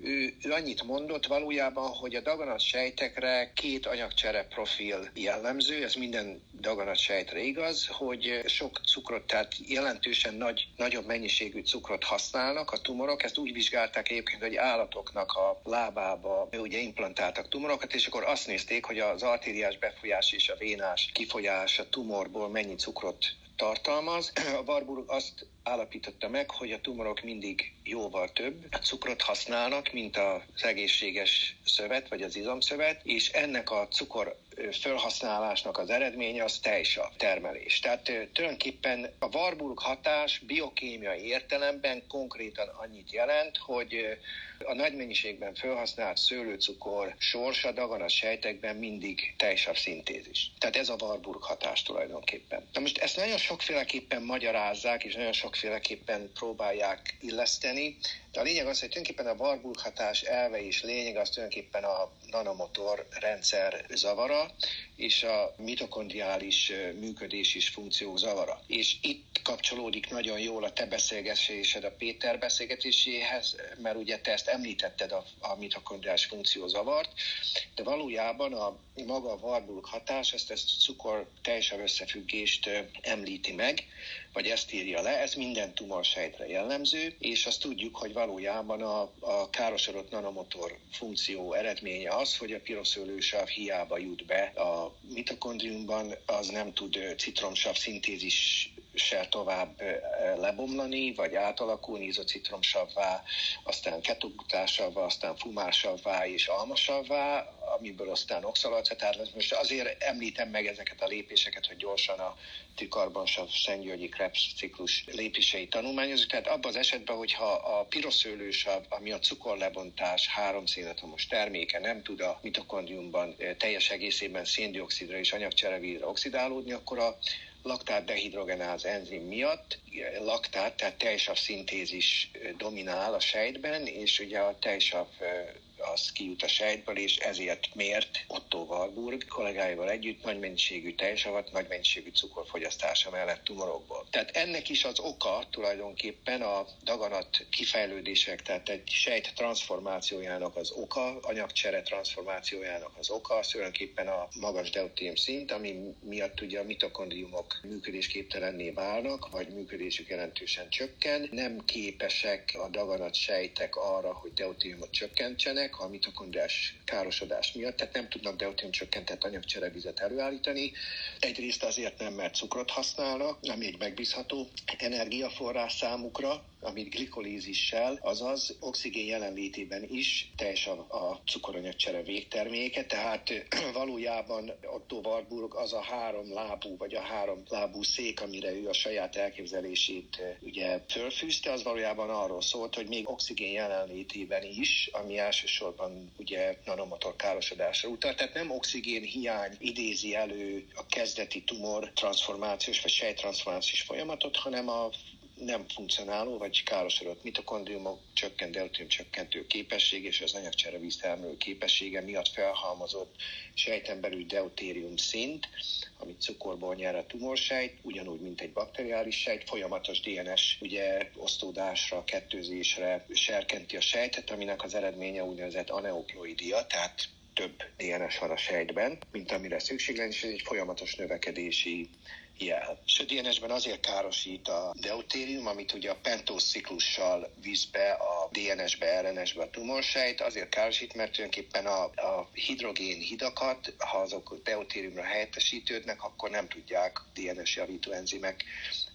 ő, ő annyit mondott valójában, hogy a daganat sejtekre két anyagcsere profil jellemző, ez minden daganat sejtre igaz, hogy sok cukrot, tehát jelentősen nagy, nagyobb mennyiségű cukrot használnak a tumorok. Ezt úgy vizsgálták egyébként, hogy állatoknak a lábába ugye implantáltak tumorokat, és akkor azt nézték, hogy az artériás befolyás és a vénás kifolyás a tumorból mennyi cukrot tartalmaz. A Warburg azt állapította meg, hogy a tumorok mindig jóval több cukrot használnak, mint az egészséges szövet, vagy az izomszövet, és ennek a cukor felhasználásnak az eredménye az tejsav termelés. Tehát tulajdonképpen a Warburg hatás biokémiai értelemben konkrétan annyit jelent, hogy a nagy mennyiségben felhasznált szőlőcukor sorsa daganat sejtekben mindig tejsav szintézis. Tehát ez a Warburg hatás tulajdonképpen. Na most ezt nagyon sokféleképpen magyarázzák, és nagyon sokféleképpen próbálják illeszteni, de a lényeg az, hogy tulajdonképpen a Warburg hatás elve és lényeg az tulajdonképpen a nanomotor rendszer zavara, és a mitokondriális működés és funkció zavara. És itt kapcsolódik nagyon jól a te beszélgetésed a Péter beszélgetéséhez, mert ugye te ezt említetted a, a mitokondriális funkció zavart, de valójában a maga a Warburg hatás ezt, ezt cukor teljesebb összefüggést említi meg, vagy ezt írja le, ez minden tumorsejtre jellemző, és azt tudjuk, hogy valójában a, a károsodott nanomotor funkció eredménye az, hogy a piroszőlősav hiába jut be a mitokondriumban, az nem tud citromsav szintézis se tovább lebomlani, vagy átalakulni izocitromsavvá, aztán ketogutásavvá, aztán fumásavvá és almasavvá, amiből aztán oxalacetát lesz. Most azért említem meg ezeket a lépéseket, hogy gyorsan a trikarbonsav Szentgyörgyi Krebs ciklus lépései tanulmányozni. Tehát abban az esetben, hogyha a piroszőlősav, ami a cukorlebontás három szénatomos terméke nem tud a mitokondriumban teljes egészében széndiokszidra és anyagcserevízre oxidálódni, akkor a laktát dehidrogenáz enzim miatt. Laktát, tehát tejsav szintézis dominál a sejtben, és ugye a tejsav az kijut a sejtből, és ezért mért Otto Warburg kollégáival együtt nagy mennyiségű tejsavat, nagy mennyiségű cukorfogyasztása mellett tumorokból. Tehát ennek is az oka tulajdonképpen a daganat kifejlődések, tehát egy sejt transformációjának az oka, anyagcsere transformációjának az oka, az tulajdonképpen a magas deutérium szint, ami miatt ugye a mitokondriumok működésképtelenné válnak, vagy működésük jelentősen csökken. Nem képesek a daganat sejtek arra, hogy deutériumot csökkentsenek a mitokondriás károsodás miatt, tehát nem tudnak deutérium csökkentett anyagcserevizet előállítani. Egyrészt azért nem, mert cukrot használnak, ami egy megbízható energiaforrás számukra, amit glikolízissel, azaz oxigén jelenlétében is teljes a, a cukoranyagcsere végterméke, tehát valójában Otto Warburg az a három lábú, vagy a három lábú szék, amire ő a saját elképzelését ugye fölfűzte, az valójában arról szólt, hogy még oxigén jelenlétében is, ami elsősorban ugye nanomotor károsodásra utal, tehát nem oxigén hiány idézi elő a kezdeti tumor transformációs vagy sejttransformációs folyamatot, hanem a nem funkcionáló vagy károsodott mitokondriumok csökkent deutérium csökkentő képesség és az anyagcsere víztermelő képessége miatt felhalmozott sejten belül deutérium szint, amit cukorból nyer a tumorsejt, ugyanúgy, mint egy bakteriális sejt, folyamatos DNS ugye osztódásra, kettőzésre serkenti a sejtet, aminek az eredménye úgynevezett aneuploidia, tehát több DNS van a sejtben, mint amire szükség lenne, és ez egy folyamatos növekedési És a DNS-ben azért károsít a deutérium, amit ugye a pentós ciklussal visz be a DNS-be, RNS-be a tumorsejt, azért károsít, mert tulajdonképpen a, a hidrogén hidakat, ha azok deutériumra helyettesítődnek, akkor nem tudják DNS javító enzimek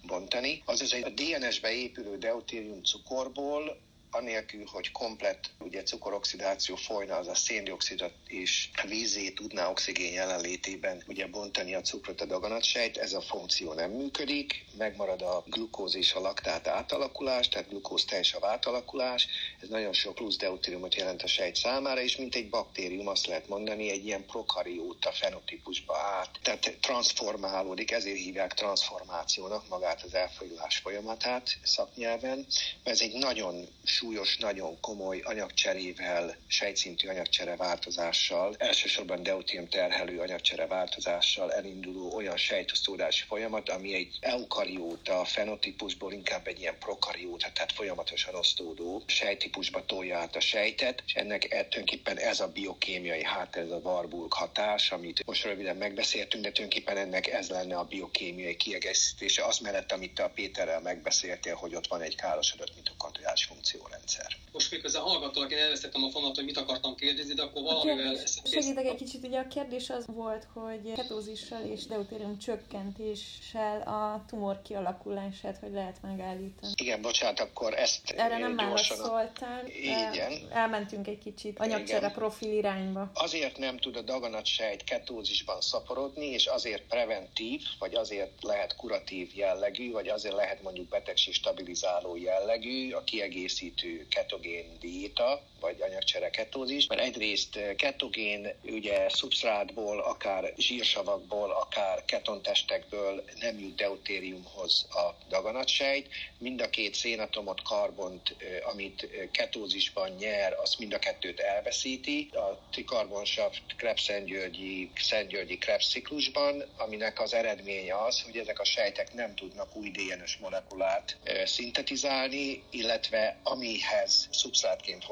bontani. Azaz a DNS-be épülő deutérium cukorból anélkül, hogy komplett ugye cukoroxidáció folyna, az a széndiokszidot és vízé tudná oxigén jelenlétében ugye bontani a cukrot a daganatsejt, ez a funkció nem működik, megmarad a glukóz és a laktát átalakulás, tehát glukóz teljesav átalakulás, ez nagyon sok plusz deutériumot jelent a sejt számára, és mint egy baktérium, azt lehet mondani, egy ilyen prokarióta fenotípusba át, tehát transformálódik, ezért hívják transformációnak magát az elfolyulás folyamatát szaknyelven, mert ez egy nagyon súlyos, nagyon komoly anyagcserével, sejtszintű anyagcsere változással, elsősorban deutérium terhelő anyagcsere változással elinduló olyan sejtosztódási folyamat, ami egy eukarióta fenotípusból inkább egy ilyen prokarióta, tehát folyamatosan osztódó sejtípusba tolja át a sejtet, és ennek tulajdonképpen ez a biokémiai hát, ez a Warburg hatás, amit most röviden megbeszéltünk, de tulajdonképpen ennek ez lenne a biokémiai kiegészítése, az mellett, amit te a Péterrel megbeszéltél, hogy ott van egy károsodott mitokondriás funkció rendszer. Most miközben hallgattalak, én elvesztettem a fonalat, hogy mit akartam kérdezni, de akkor valamivel... Segítek egy kicsit, ugye a kérdés az volt, hogy ketózissal és deutérium csökkentéssel a tumor kialakulását, hogy lehet megállítani. Igen, bocsánat, akkor ezt Erre nem válaszoltál. Igen. Elmentünk egy kicsit anyagcsere profil irányba. Azért nem tud a daganatsejt ketózisban szaporodni, és azért preventív, vagy azért lehet kuratív jellegű, vagy azért lehet mondjuk betegség stabilizáló jellegű a kiegészítő ketogén diéta, vagy anyagcsere ketózis, mert egyrészt ketogén ugye szubsztrátból, akár zsírsavakból, akár ketontestekből nem jut deutériumhoz a daganatsejt. Mind a két szénatomot, karbont, amit ketózisban nyer, azt mind a kettőt elveszíti. A trikarbonsav Krebs-Szentgyörgyi, Szentgyörgyi Krebs ciklusban, aminek az eredménye az, hogy ezek a sejtek nem tudnak új DNS molekulát szintetizálni, illetve amihez szubsztrátként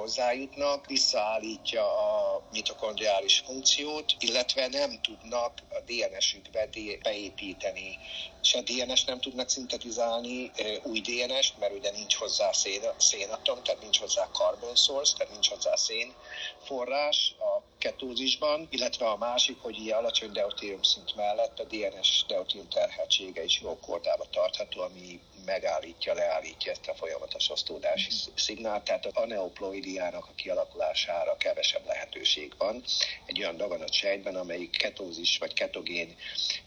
hozzájutnak, visszaállítja a mitokondriális funkciót, illetve nem tudnak a DNS-ükbe beépíteni. Se DNS nem tudnak szintetizálni, új DNS-t, mert ugye nincs hozzá szén, szénatom, tehát nincs hozzá carbon source, tehát nincs hozzá szén forrás a ketózisban, illetve a másik, hogy ilyen alacsony deutérium szint mellett a DNS deutérium terheltsége is jó kordába tartható, ami megállítja, leállítja ezt a folyamatos osztódási szignált, tehát a neoploidiának a kialakulására kevesebb lehetőség van. Egy olyan daganat sejtben, amelyik ketózis vagy ketogén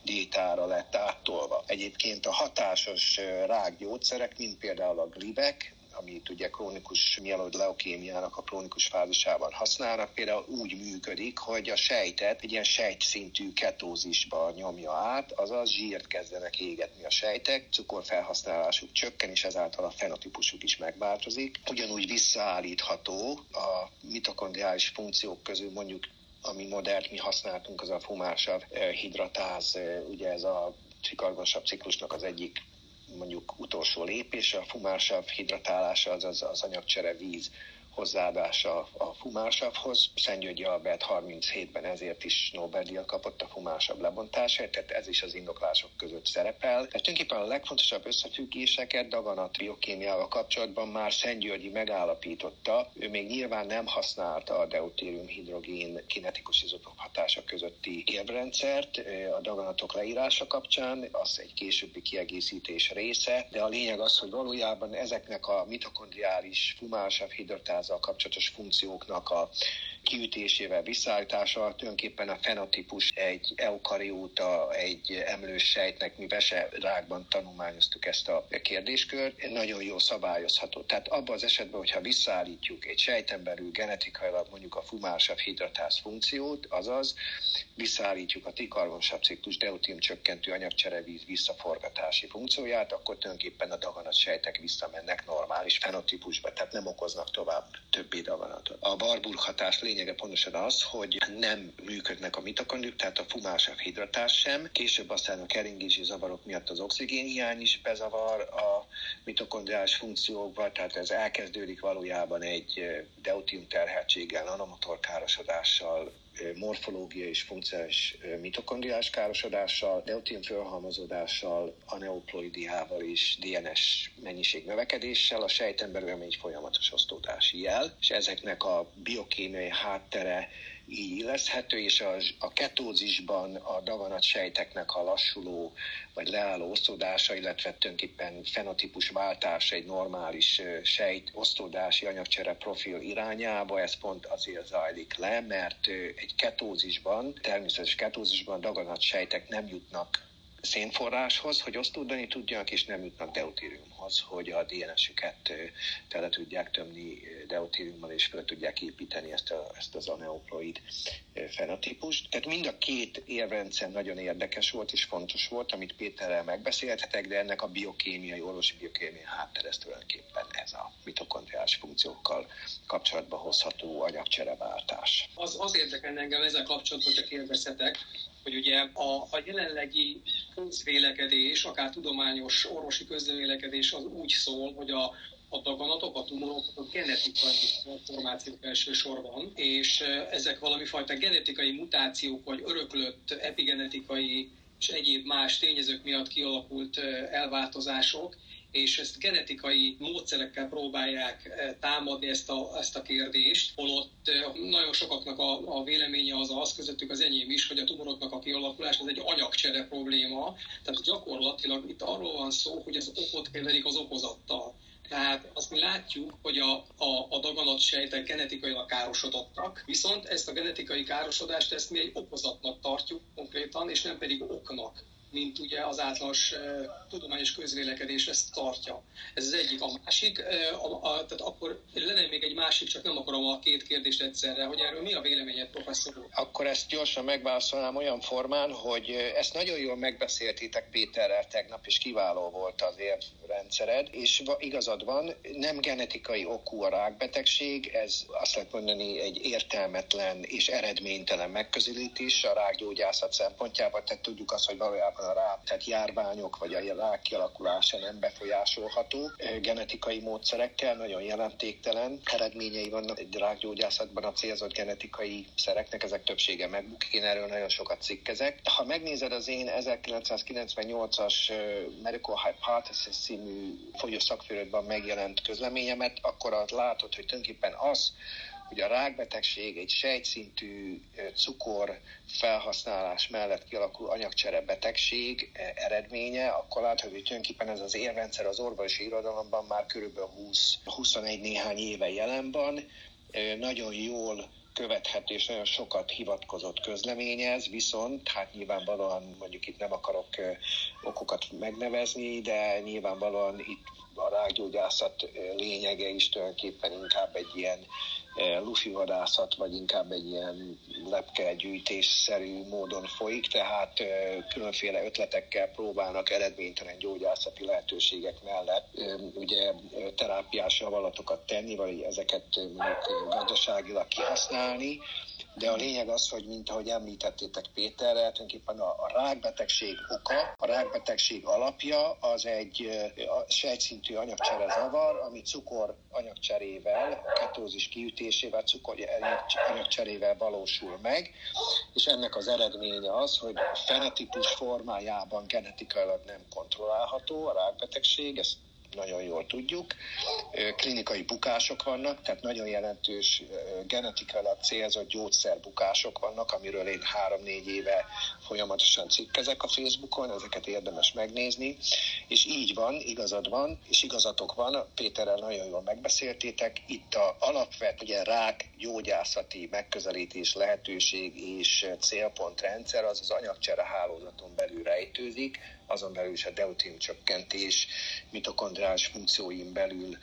diétára lett áttolva. Egyébként a hatásos rákgyógyszerek, mint például a glivek, amit ugye krónikus mieloid leukémiának a krónikus fázisában használnak, például úgy működik, hogy a sejtet egy ilyen sejtszintű ketózisba nyomja át, azaz zsírt kezdenek égetni a sejtek, cukorfelhasználásuk csökken, és ezáltal a fenotípusuk is megváltozik. Ugyanúgy visszaállítható a mitokondriális funkciók közül mondjuk ami modellt mi használtunk, az a fumásav eh, hidratáz, eh, ugye ez a trikargosabb ciklusnak az egyik mondjuk utolsó lépés, a fumásav hidratálása, az, az anyagcsere víz hozzáadása a fumásavhoz. Szentgyörgyi Albert 37-ben ezért is Nobel-díjat kapott a fumásabb lebontásért, tehát ez is az indoklások között szerepel. Tehát tulajdonképpen a legfontosabb összefüggéseket daganat biokémiával kapcsolatban már Szentgyörgyi megállapította. Ő még nyilván nem használta a deutérium hidrogén kinetikus izotop hatása közötti érvrendszert a daganatok leírása kapcsán, az egy későbbi kiegészítés része, de a lényeg az, hogy valójában ezeknek a mitokondriális fumásabb hidratáz azzal kapcsolatos funkcióknak a kiütésével, visszaállítása, tulajdonképpen a fenotípus egy eukarióta, egy emlős sejtnek, mi vese rákban tanulmányoztuk ezt a kérdéskört, nagyon jó szabályozható. Tehát abban az esetben, hogyha visszaállítjuk egy sejten belül genetikailag mondjuk a fumársav hidratáz funkciót, azaz visszaállítjuk a tikarbonsav ciklus deutin csökkentő anyagcserevíz visszaforgatási funkcióját, akkor tulajdonképpen a daganat sejtek visszamennek normális fenotípusba, tehát nem okoznak tovább többi daganatot. A Barburg hatás lényege pontosan az, hogy nem működnek a mitokondriuk, tehát a fumásav hidratás sem. Később aztán a keringési zavarok miatt az oxigénhiány is bezavar a mitokondriális funkciókba, tehát ez elkezdődik valójában egy deutin terheltséggel, nanomotor károsodással, morfológiai és funkcionális mitokondriás károsodással, deutin fölhalmozódással, aneuploidiával és DNS mennyiség növekedéssel, a sejten belül egy folyamatos osztódási jel, és ezeknek a biokémiai háttere így illeszthető, és a, a ketózisban a daganat sejteknek a lassuló vagy leálló osztódása, illetve tulajdonképpen fenotípus váltása egy normális sejt osztódási anyagcsere profil irányába, ez pont azért zajlik le, mert egy ketózisban, természetes ketózisban daganat sejtek nem jutnak szénforráshoz, hogy osztódani tudjanak, és nem jutnak deutériumhoz, hogy a DNS-üket tele tudják tömni deutériummal, és fel tudják építeni ezt, a, ezt az aneuploid fenotípust. Tehát mind a két érrendszer nagyon érdekes volt és fontos volt, amit Péterrel megbeszélhetek, de ennek a biokémiai, orvosi biokémiai háttere ez tulajdonképpen ez a mitokondriás funkciókkal kapcsolatban hozható anyagcsereváltás. Az, az érdekel engem ezzel kapcsolatban, hogy kérdezhetek, hogy ugye a, a jelenlegi közvélekedés, akár tudományos orvosi közvélekedés az úgy szól, hogy a, a daganatok, a tumorok, a genetikai formációk elsősorban, és ezek valami fajta genetikai mutációk, vagy öröklött epigenetikai és egyéb más tényezők miatt kialakult elváltozások, és ezt genetikai módszerekkel próbálják eh, támadni ezt a, ezt a kérdést, holott eh, nagyon sokaknak a, a véleménye az az, közöttük az enyém is, hogy a tumoroknak a kialakulás az egy anyagcsere probléma, tehát gyakorlatilag itt arról van szó, hogy az okot keverik az okozattal. Tehát azt mi látjuk, hogy a, a, a daganat sejtek genetikailag károsodottak, viszont ezt a genetikai károsodást ezt mi egy okozatnak tartjuk konkrétan, és nem pedig oknak mint ugye az általános uh, tudományos közvélekedés ezt tartja. Ez az egyik. A másik, uh, a, a, tehát akkor lenne még egy másik, csak nem akarom a két kérdést egyszerre, hogy erről mi a véleményed, professzor úr? Akkor ezt gyorsan megválaszolnám olyan formán, hogy ezt nagyon jól megbeszéltétek Péterrel tegnap, és kiváló volt az érvrendszered, és igazad van, nem genetikai okú a rákbetegség, ez azt lehet mondani egy értelmetlen és eredménytelen megközelítés a rákgyógyászat szempontjából, tehát tudjuk azt, hogy valójában rá, tehát járványok vagy a rák kialakulása nem befolyásolható genetikai módszerekkel, nagyon jelentéktelen eredményei vannak egy rákgyógyászatban a célzott genetikai szereknek, ezek többsége megbukik, én erről nagyon sokat cikkezek. Ha megnézed az én 1998-as Medical Hypothesis című folyó szakfőrödben megjelent közleményemet, akkor látod, hogy tulajdonképpen az, hogy a rákbetegség egy sejtszintű cukor felhasználás mellett kialakuló anyagcsere betegség eredménye, akkor látható, hogy tulajdonképpen ez az érrendszer az orvosi irodalomban már körülbelül 20-21 néhány éve jelen van, nagyon jól követhető és nagyon sokat hivatkozott közleményez, viszont hát nyilvánvalóan mondjuk itt nem akarok okokat megnevezni, de nyilvánvalóan itt a rákgyógyászat lényege is tulajdonképpen inkább egy ilyen lufi vadászat, vagy inkább egy ilyen lepkegyűjtésszerű módon folyik, tehát különféle ötletekkel próbálnak eredménytelen gyógyászati lehetőségek mellett ugye terápiás javalatokat tenni, vagy ezeket mondjuk gazdaságilag kihasználni, de a lényeg az, hogy mint ahogy említettétek Péterre, tulajdonképpen a, a rákbetegség oka, a rákbetegség alapja az egy a sejtszintű anyagcsere zavar, ami cukor anyagcserével, ketózis kiütésével, cukor anyagcserével valósul meg, és ennek az eredménye az, hogy fenotipus formájában genetikailag nem kontrollálható a rákbetegség, ezt nagyon jól tudjuk. Klinikai bukások vannak, tehát nagyon jelentős genetikailag célzott gyógyszerbukások vannak, amiről én három-négy éve folyamatosan cikkezek a Facebookon, ezeket érdemes megnézni, és így van, igazad van, és igazatok van, Péterrel nagyon jól megbeszéltétek, itt a alapvet, ugye rák, gyógyászati megközelítés lehetőség és célpontrendszer az az anyagcsere hálózaton belül rejtőzik, azon belül is a deutin csökkentés mitokondriális funkcióin belül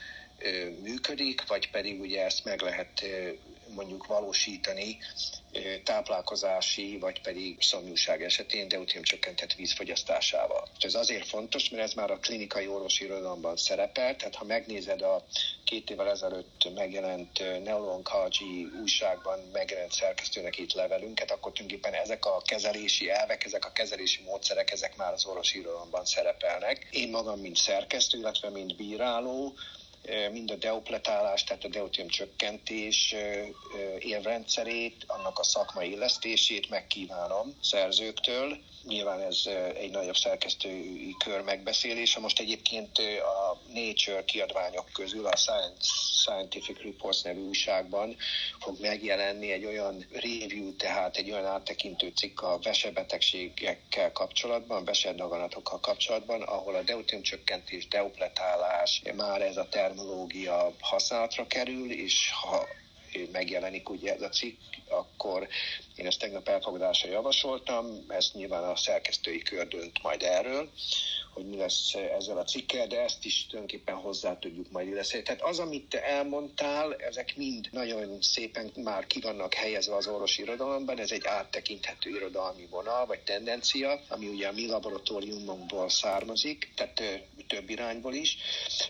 működik, vagy pedig ugye ezt meg lehet mondjuk valósítani táplálkozási, vagy pedig szomjúság esetén deutérium csökkentett vízfogyasztásával. És ez azért fontos, mert ez már a klinikai orvosi irodalomban szerepel, tehát ha megnézed a két évvel ezelőtt megjelent Neuro-Oncology újságban megjelent szerkesztőnek itt levelünket, akkor tulajdonképpen ezek a kezelési elvek, ezek a kezelési módszerek, ezek már az orvosi irodalomban szerepelnek. Én magam, mint szerkesztő, illetve mint bíráló, mind a deupletálás, tehát a deutérium csökkentés élrendszerét, annak a szakmai illesztését megkívánom szerzőktől. Nyilván ez egy nagyobb szerkesztői kör megbeszélése. Most egyébként a Nature kiadványok közül a Science, Scientific Reports nevű újságban fog megjelenni egy olyan review, tehát egy olyan áttekintő cikk a vesebetegségekkel kapcsolatban, vesedaganatokkal kapcsolatban, ahol a deutérium csökkentés, deupletálás, már ez a terminológia használatra kerül, és ha megjelenik ugye ez a cikk, akkor én ezt tegnap elfogadásra javasoltam, ezt nyilván a szerkesztői kör dönt majd erről, hogy mi lesz ezzel a cikkel, de ezt is tulajdonképpen hozzá tudjuk majd illeszteni. Tehát az, amit te elmondtál, ezek mind nagyon szépen már ki vannak helyezve az orvosi irodalomban, ez egy áttekinthető irodalmi vonal, vagy tendencia, ami ugye a mi laboratóriumunkból származik, tehát több irányból is.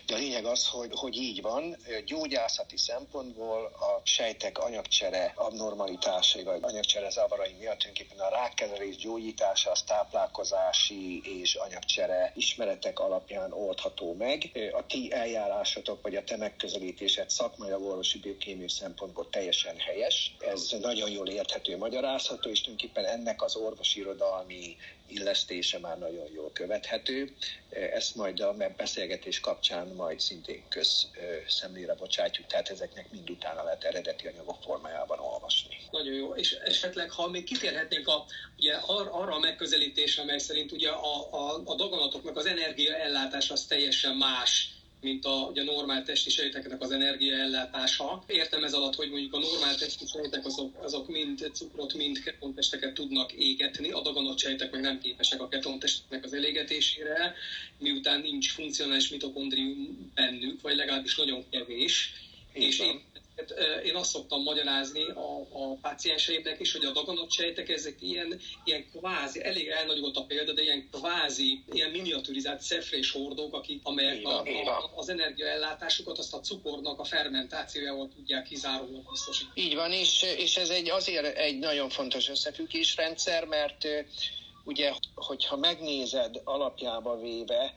De a lényeg az, hogy, hogy így van, gyógyászati szempontból a sejtek anyagcsere abnormalitásai, vagy anyagcsere zavarai miatt tulajdonképpen a rákkezelés gyógyítása, az táplálkozási és anyagcsere ismeretek alapján oldható meg. A ti eljárásotok vagy a te megközelítésed szakmai orvosi biokémiai szempontból teljesen helyes. Ez nagyon jól érthető, magyarázható, és tulajdonképpen ennek az orvosi irodalmi illesztése már nagyon jól követhető. Ezt majd a beszélgetés kapcsán majd szintén közszemlére bocsátjuk, tehát ezeknek mind utána lehet eredeti anyagok formájában olvasni. Nagyon jó, és esetleg, ha még kitérhetnénk a, ugye, arra a megközelítésre, mely szerint ugye a, a, a daganatoknak az energiaellátás az teljesen más, mint a, ugye, normál testi sejteknek az energiaellátása. Értem ez alatt, hogy mondjuk a normál testi sejtek azok, azok mind cukrot, mind ketontesteket tudnak égetni, a daganat sejtek meg nem képesek a ketontesteknek az elégetésére, miután nincs funkcionális mitokondrium bennük, vagy legalábbis nagyon kevés. Így és én Hát, én azt szoktam magyarázni a, a pácienseimnek is, hogy a daganott sejtek ezek ilyen, ilyen kvázi, elég elnagyolt a példa, de ilyen kvázi, ilyen miniaturizált szefrés hordók, akik, amelyek a, a, az energiaellátásukat azt a cukornak a fermentációjával tudják kizárólag biztosítani. Így van, és, és ez egy, azért egy nagyon fontos összefüggésrendszer, mert ugye, hogyha megnézed alapjába véve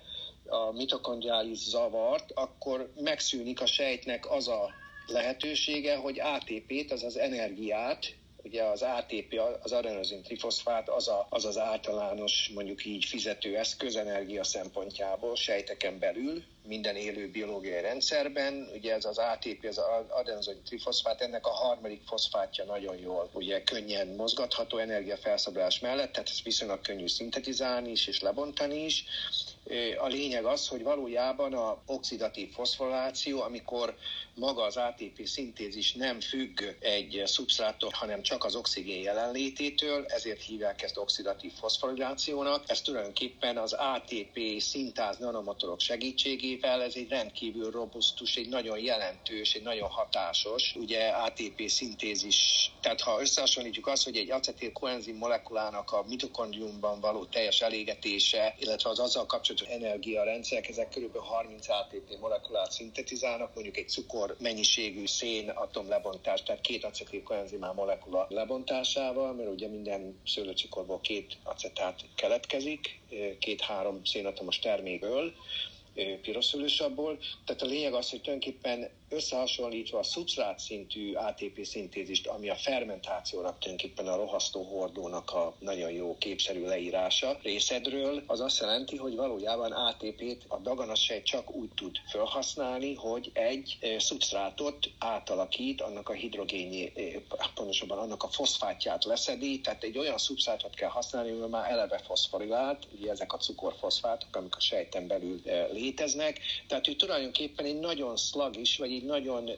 a mitokondriális zavart, akkor megszűnik a sejtnek az a lehetősége, hogy ATP-t, azaz energiát, ugye az ATP, az adenozin trifoszfát, az, a, az az általános, mondjuk így fizető eszköz energia szempontjából sejteken belül, minden élő biológiai rendszerben, ugye ez az ATP, az adenozin trifoszfát, ennek a harmadik foszfátja nagyon jól, ugye könnyen mozgatható energiafelszabadulás mellett, tehát ez viszonylag könnyű szintetizálni is és lebontani is, A lényeg az, hogy valójában a oxidatív foszforiláció, amikor maga az ATP szintézis nem függ egy szubsztráttól, hanem csak az oxigén jelenlététől, ezért hívják ezt oxidatív foszforilációnak. Ez tulajdonképpen az ATP szintáz nanomotorok segítségével, ez egy rendkívül robusztus, egy nagyon jelentős, egy nagyon hatásos, ugye ATP szintézis. Tehát ha összehasonlítjuk azt, hogy egy acetil koenzim molekulának a mitokondriumban való teljes elégetése, illetve az azzal kapcsolatos energiarendszerek, ezek kb. 30 ATP molekulát szintetizálnak, mondjuk egy cukor mennyiségű szén atom lebontás, tehát két acetilkoenzimál molekula lebontásával, mert ugye minden szőlőcukorból két acetát keletkezik, két-három szénatomos termékből, piroszülősabból. Tehát a lényeg az, hogy tulajdonképpen összehasonlítva a szubsztrát szintű ATP szintézist, ami a fermentációnak tulajdonképpen a rohasztó hordónak a nagyon jó képszerű leírása részedről, az azt jelenti, hogy valójában ATP-t a daganatsejt csak úgy tud felhasználni, hogy egy szubsztrátot átalakít, annak a hidrogénjé, pontosabban annak a foszfátját leszedi, tehát egy olyan szubsztrátot kell használni, ami már eleve foszforilált, ugye ezek a cukorfoszfátok, amik a sejten belül léteznek, tehát ő tulajdonképpen egy nagyon sluggish, vagy így nagyon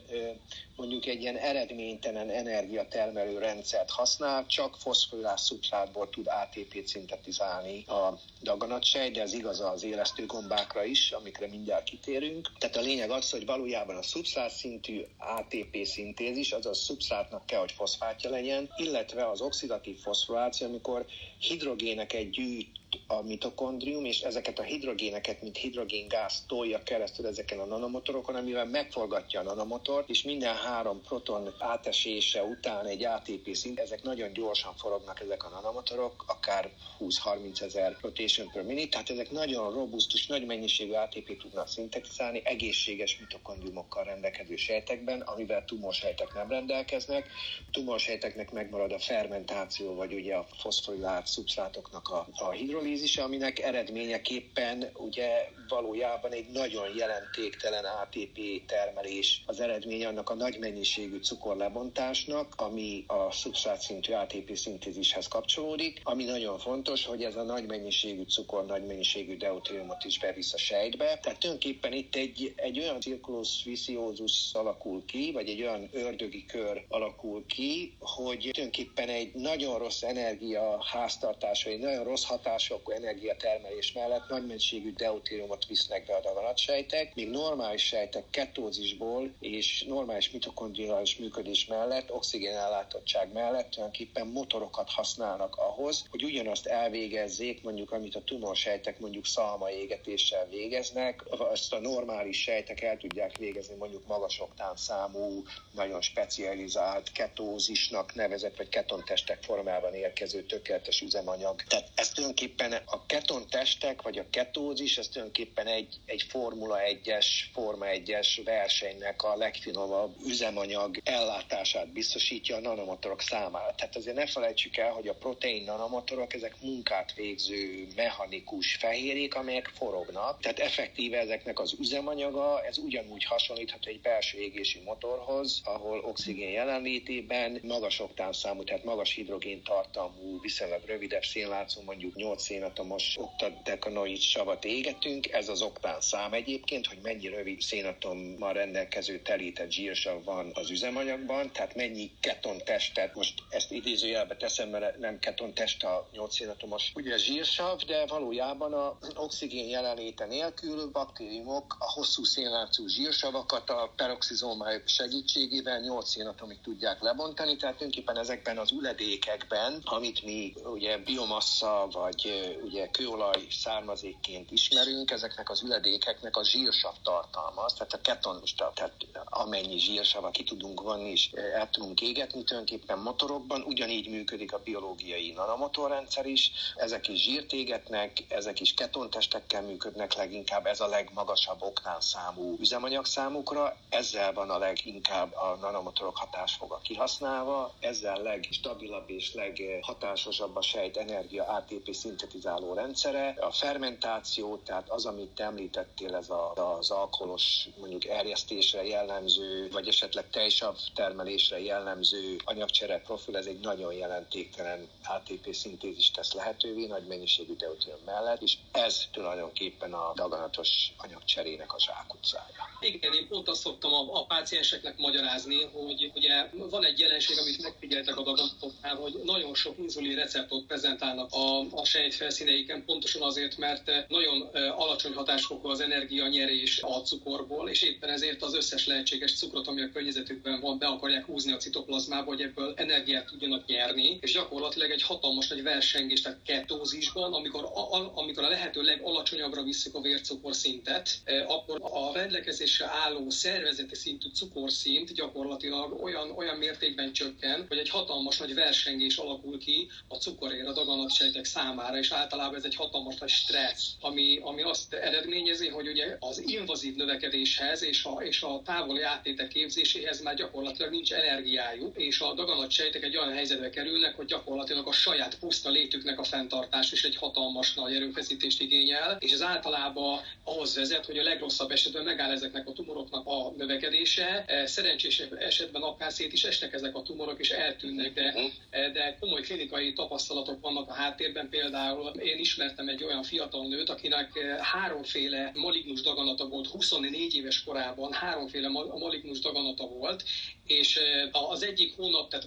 mondjuk egy ilyen eredménytelen energiatermelő rendszert használ, csak foszforilás szubstrátból tud ATP-t szintetizálni a daganatsej, de ez igaz az élesztő gombákra is, amikre mindjárt kitérünk. Tehát a lényeg az, hogy valójában a szubsztrát szintű ATP szintézis, azaz szubsztrátnak kell, hogy foszfátja legyen, illetve az oxidatív foszforiláció, amikor hidrogéneket gyűjt a mitokondrium, és ezeket a hidrogéneket, mint hidrogéngáz tolja keresztül ezeken a nanomotorokon, amivel megforgatja a nanomotort, és minden három proton átesése után egy ATP szint, ezek nagyon gyorsan forognak ezek a nanomotorok, akár 20-30 ezer rotation per minute, tehát ezek nagyon robusztus, nagy mennyiségű ATP tudnak szintetizálni egészséges mitokondriumokkal rendelkező sejtekben, amivel tumorsejtek nem rendelkeznek. Tumorsejteknek megmarad a fermentáció, vagy ugye a foszforilált szubsztrátoknak a, a hidrolízise, aminek eredményeképpen ugye valójában egy nagyon jelentéktelen ATP termelés az eredmény annak a nagy mennyiségű cukorlebontásnak, ami a szubsztrát szintű ATP szintézishez kapcsolódik, ami nagyon fontos, hogy ez a nagy mennyiségű cukor, nagy mennyiségű deutériumot is bevisz a sejtbe. Tehát tulajdonképpen itt egy, egy olyan cirkulus viciózus alakul ki, vagy egy olyan ördögi kör alakul ki, hogy tulajdonképpen egy nagyon rossz energia háztartás, vagy egy nagyon rossz hatásokú energiatermelés mellett nagy mennyiségű deutériumot visznek be a daganatsejtek, míg normális sejtek ketózisból és normális mitokondriális működés mellett, oxigénellátottság mellett tulajdonképpen motorokat használnak ahhoz, hogy ugyanazt elvégezzék, mondjuk amit a tumorsejtek mondjuk szalma égetéssel végeznek, azt a normális sejtek el tudják végezni mondjuk magas számú, nagyon specializált ketózisnak nevezett, vagy ketontestek formában érkező tökéletes üzemanyag. Tehát ez tulajdonképpen a ketontestek, vagy a ketózis, ez tulajdonképpen egy, egy Formula 1-es, Forma 1-es versenynek a legfinomabb üzemanyag ellátását biztosítja a nanomotorok számára. Tehát azért ne felejtsük el, hogy a protein nanomotorok, ezek munkát végző mechanikus fehérjék, amelyek forognak. Tehát effektíve ezeknek az üzemanyaga, ez ugyanúgy hasonlítható egy belső égési motorhoz, ahol oxigén jelenlétében magas oktánszámú, tehát magas hidrogén tartalmú, viszonylag rövidebb szénlátszó, mondjuk 8 szénatomos oktadekanoid savat égetünk. Ez az oktán szám egyébként, hogy mennyi rövid szénatommal rendelkező telített zsírsav van az üzemanyagban, tehát mennyi keton testet, most ezt idézőjelbe teszem, mert nem keton test a 8 szénatomos ugye zsírsav, de valójában a oxigén jelenléte nélkül baktériumok a hosszú szénláncú zsírsavakat a peroxizoma segítségével 8 szénatomig tudják lebontani, tehát tulajdonképpen ezekben az üledékekben, amit mi ugye biomassa vagy ugye kőolaj származékként ismerünk, ezeknek az üledékeknek a zsírsav tartalmaz, tehát a keton, tehát amennyi zsírsav ki tudunk vanni és el tudunk égetni, tulajdonképpen motorokban ugyanígy működik a biológiai nanomotorrendszer is, ezek is zsírt égetnek, ezek is ketontestekkel működnek leginkább, ez a legmagasabb oktán számú üzemanyag számukra, ezzel van a leginkább a nanomotorok hatásfoga kihasználva, ezzel legstabilabb és leghatásosabb a sejt energia ATP szintetizáló rendszere, a fermentáció, tehát az, amit említettél, ez a, az alkoholos mondjuk erjesztésre jellemző, vagy esetleg tejsav termelésre jellemző anyagcsere profil, ez egy nagyon jelentéktelen ATP szintézis tesz lehetővé, nagy mennyiségű deutérium mellett, és ez tulajdonképpen a daganatos anyagcserének a zsákutcája. Igen, én pont azt szoktam a, a pácienseknek magyarázni, hogy ugye van egy jelenség, amit megfigyeltek a daganatoknál, hogy nagyon sok inzulin receptot prezentálnak a, a sejt felszíneiken, pontosan azért, mert nagyon alacsony hatásfokú az energianyerés a cukorból, és éppen ezért az összes lehetséges cukrot, ami a környezetükben van, be akarják húzni a citoplazmába, hogy ebből energiát tudjanak nyerni, és gyakorlatilag egy hatalmas nagy versengés, tehát ketózisban, amikor a, amikor a lehető legalacsonyabbra visszük a vércukor szintet, akkor a rendelkezésre álló szervezeti szintű cukorszint gyakorlatilag olyan, olyan mértékben csökken, hogy egy hatalmas nagy versengés alakul ki a cukorér a daganatsejtek számára, és általában ez egy hatalmas nagy stressz, ami, ami azt eredményezi, hogy ugye az invazív növekedéshez és a, és a távoli áttétek képzéséhez már gyakorlatilag nincs energiájuk, és a daganatsejtek egy olyan helyzetbe kerülnek, hogy gyakorlatilag a saját puszta létüknek a fenntartás is egy hatalmas nagy erőfeszítést igényel, és ez általában ahhoz vezet, hogy a legrosszabb esetben megáll ezeknek a tumoroknak a növekedése. E, szerencsés esetben akár szét is esnek ezek a tumorok, és eltűnnek, de, mhm. e, de komoly klinikai tapasztalatok vannak a háttérben. Például én ismertem egy olyan fiatal nőt, akinek e, háromféle malignus daganata volt, 24 éves korában háromféle malignus daganata volt, és az egyik hónap, tehát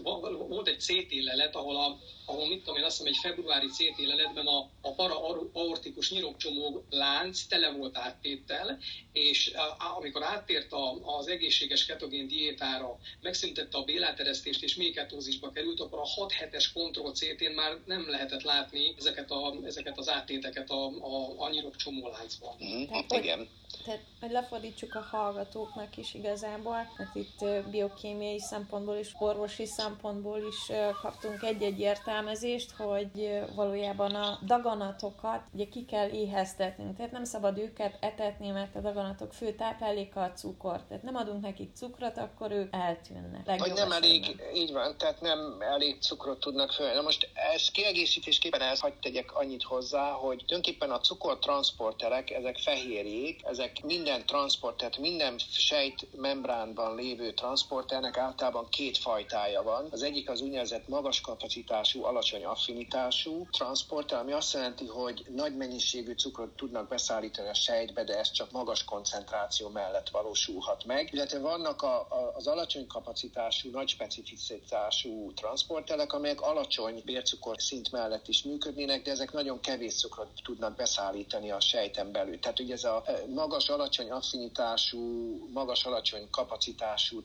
volt egy CT lelet, ahol a ahol mit tudom én, azt mondom, egy februári CT leletben a, a para-aortikus nyirokcsomóg lánc tele volt áttéttel, és a, amikor áttért a, az egészséges ketogén diétára, megszüntette a béláteresztést és mély ketózisba került, akkor a 6 hetes kontroll CT-n már nem lehetett látni ezeket, a, ezeket az áttéteket a, a, a nyirokcsomó láncban. Mm, igen. Tehát, hogy lefordítsuk a hallgatóknak is igazából, mert itt biokémiai szempontból és orvosi szempontból is kaptunk egy-egy értelmezést, hogy valójában a daganatokat ugye ki kell éheztetni. Tehát nem szabad őket etetni, mert a daganatok fő tápláléka a cukor. Tehát nem adunk nekik cukrot, akkor ők eltűnnek. Vagy nem esetben. elég, így van, tehát nem elég cukrot tudnak föl. Na most ez kiegészítésképpen ezt hagyd tegyek annyit hozzá, hogy tulajdonképpen a cukortranszporterek, ezek fehérjék, ezek minden transport, tehát minden sejt membránban lévő transporternek általában két fajtája van. Az egyik az úgynevezett magas kapacitású, alacsony affinitású transporter, ami azt jelenti, hogy nagy mennyiségű cukrot tudnak beszállítani a sejtbe, de ez csak magas koncentráció mellett valósulhat meg. Illetve vannak a, a, az alacsony kapacitású, nagy specificitású transporterek, amelyek alacsony bércukor szint mellett is működnének, de ezek nagyon kevés cukrot tudnak beszállítani a sejten belül. Tehát ugye ez a magas magas-alacsony affinitású, magas-alacsony kapacitású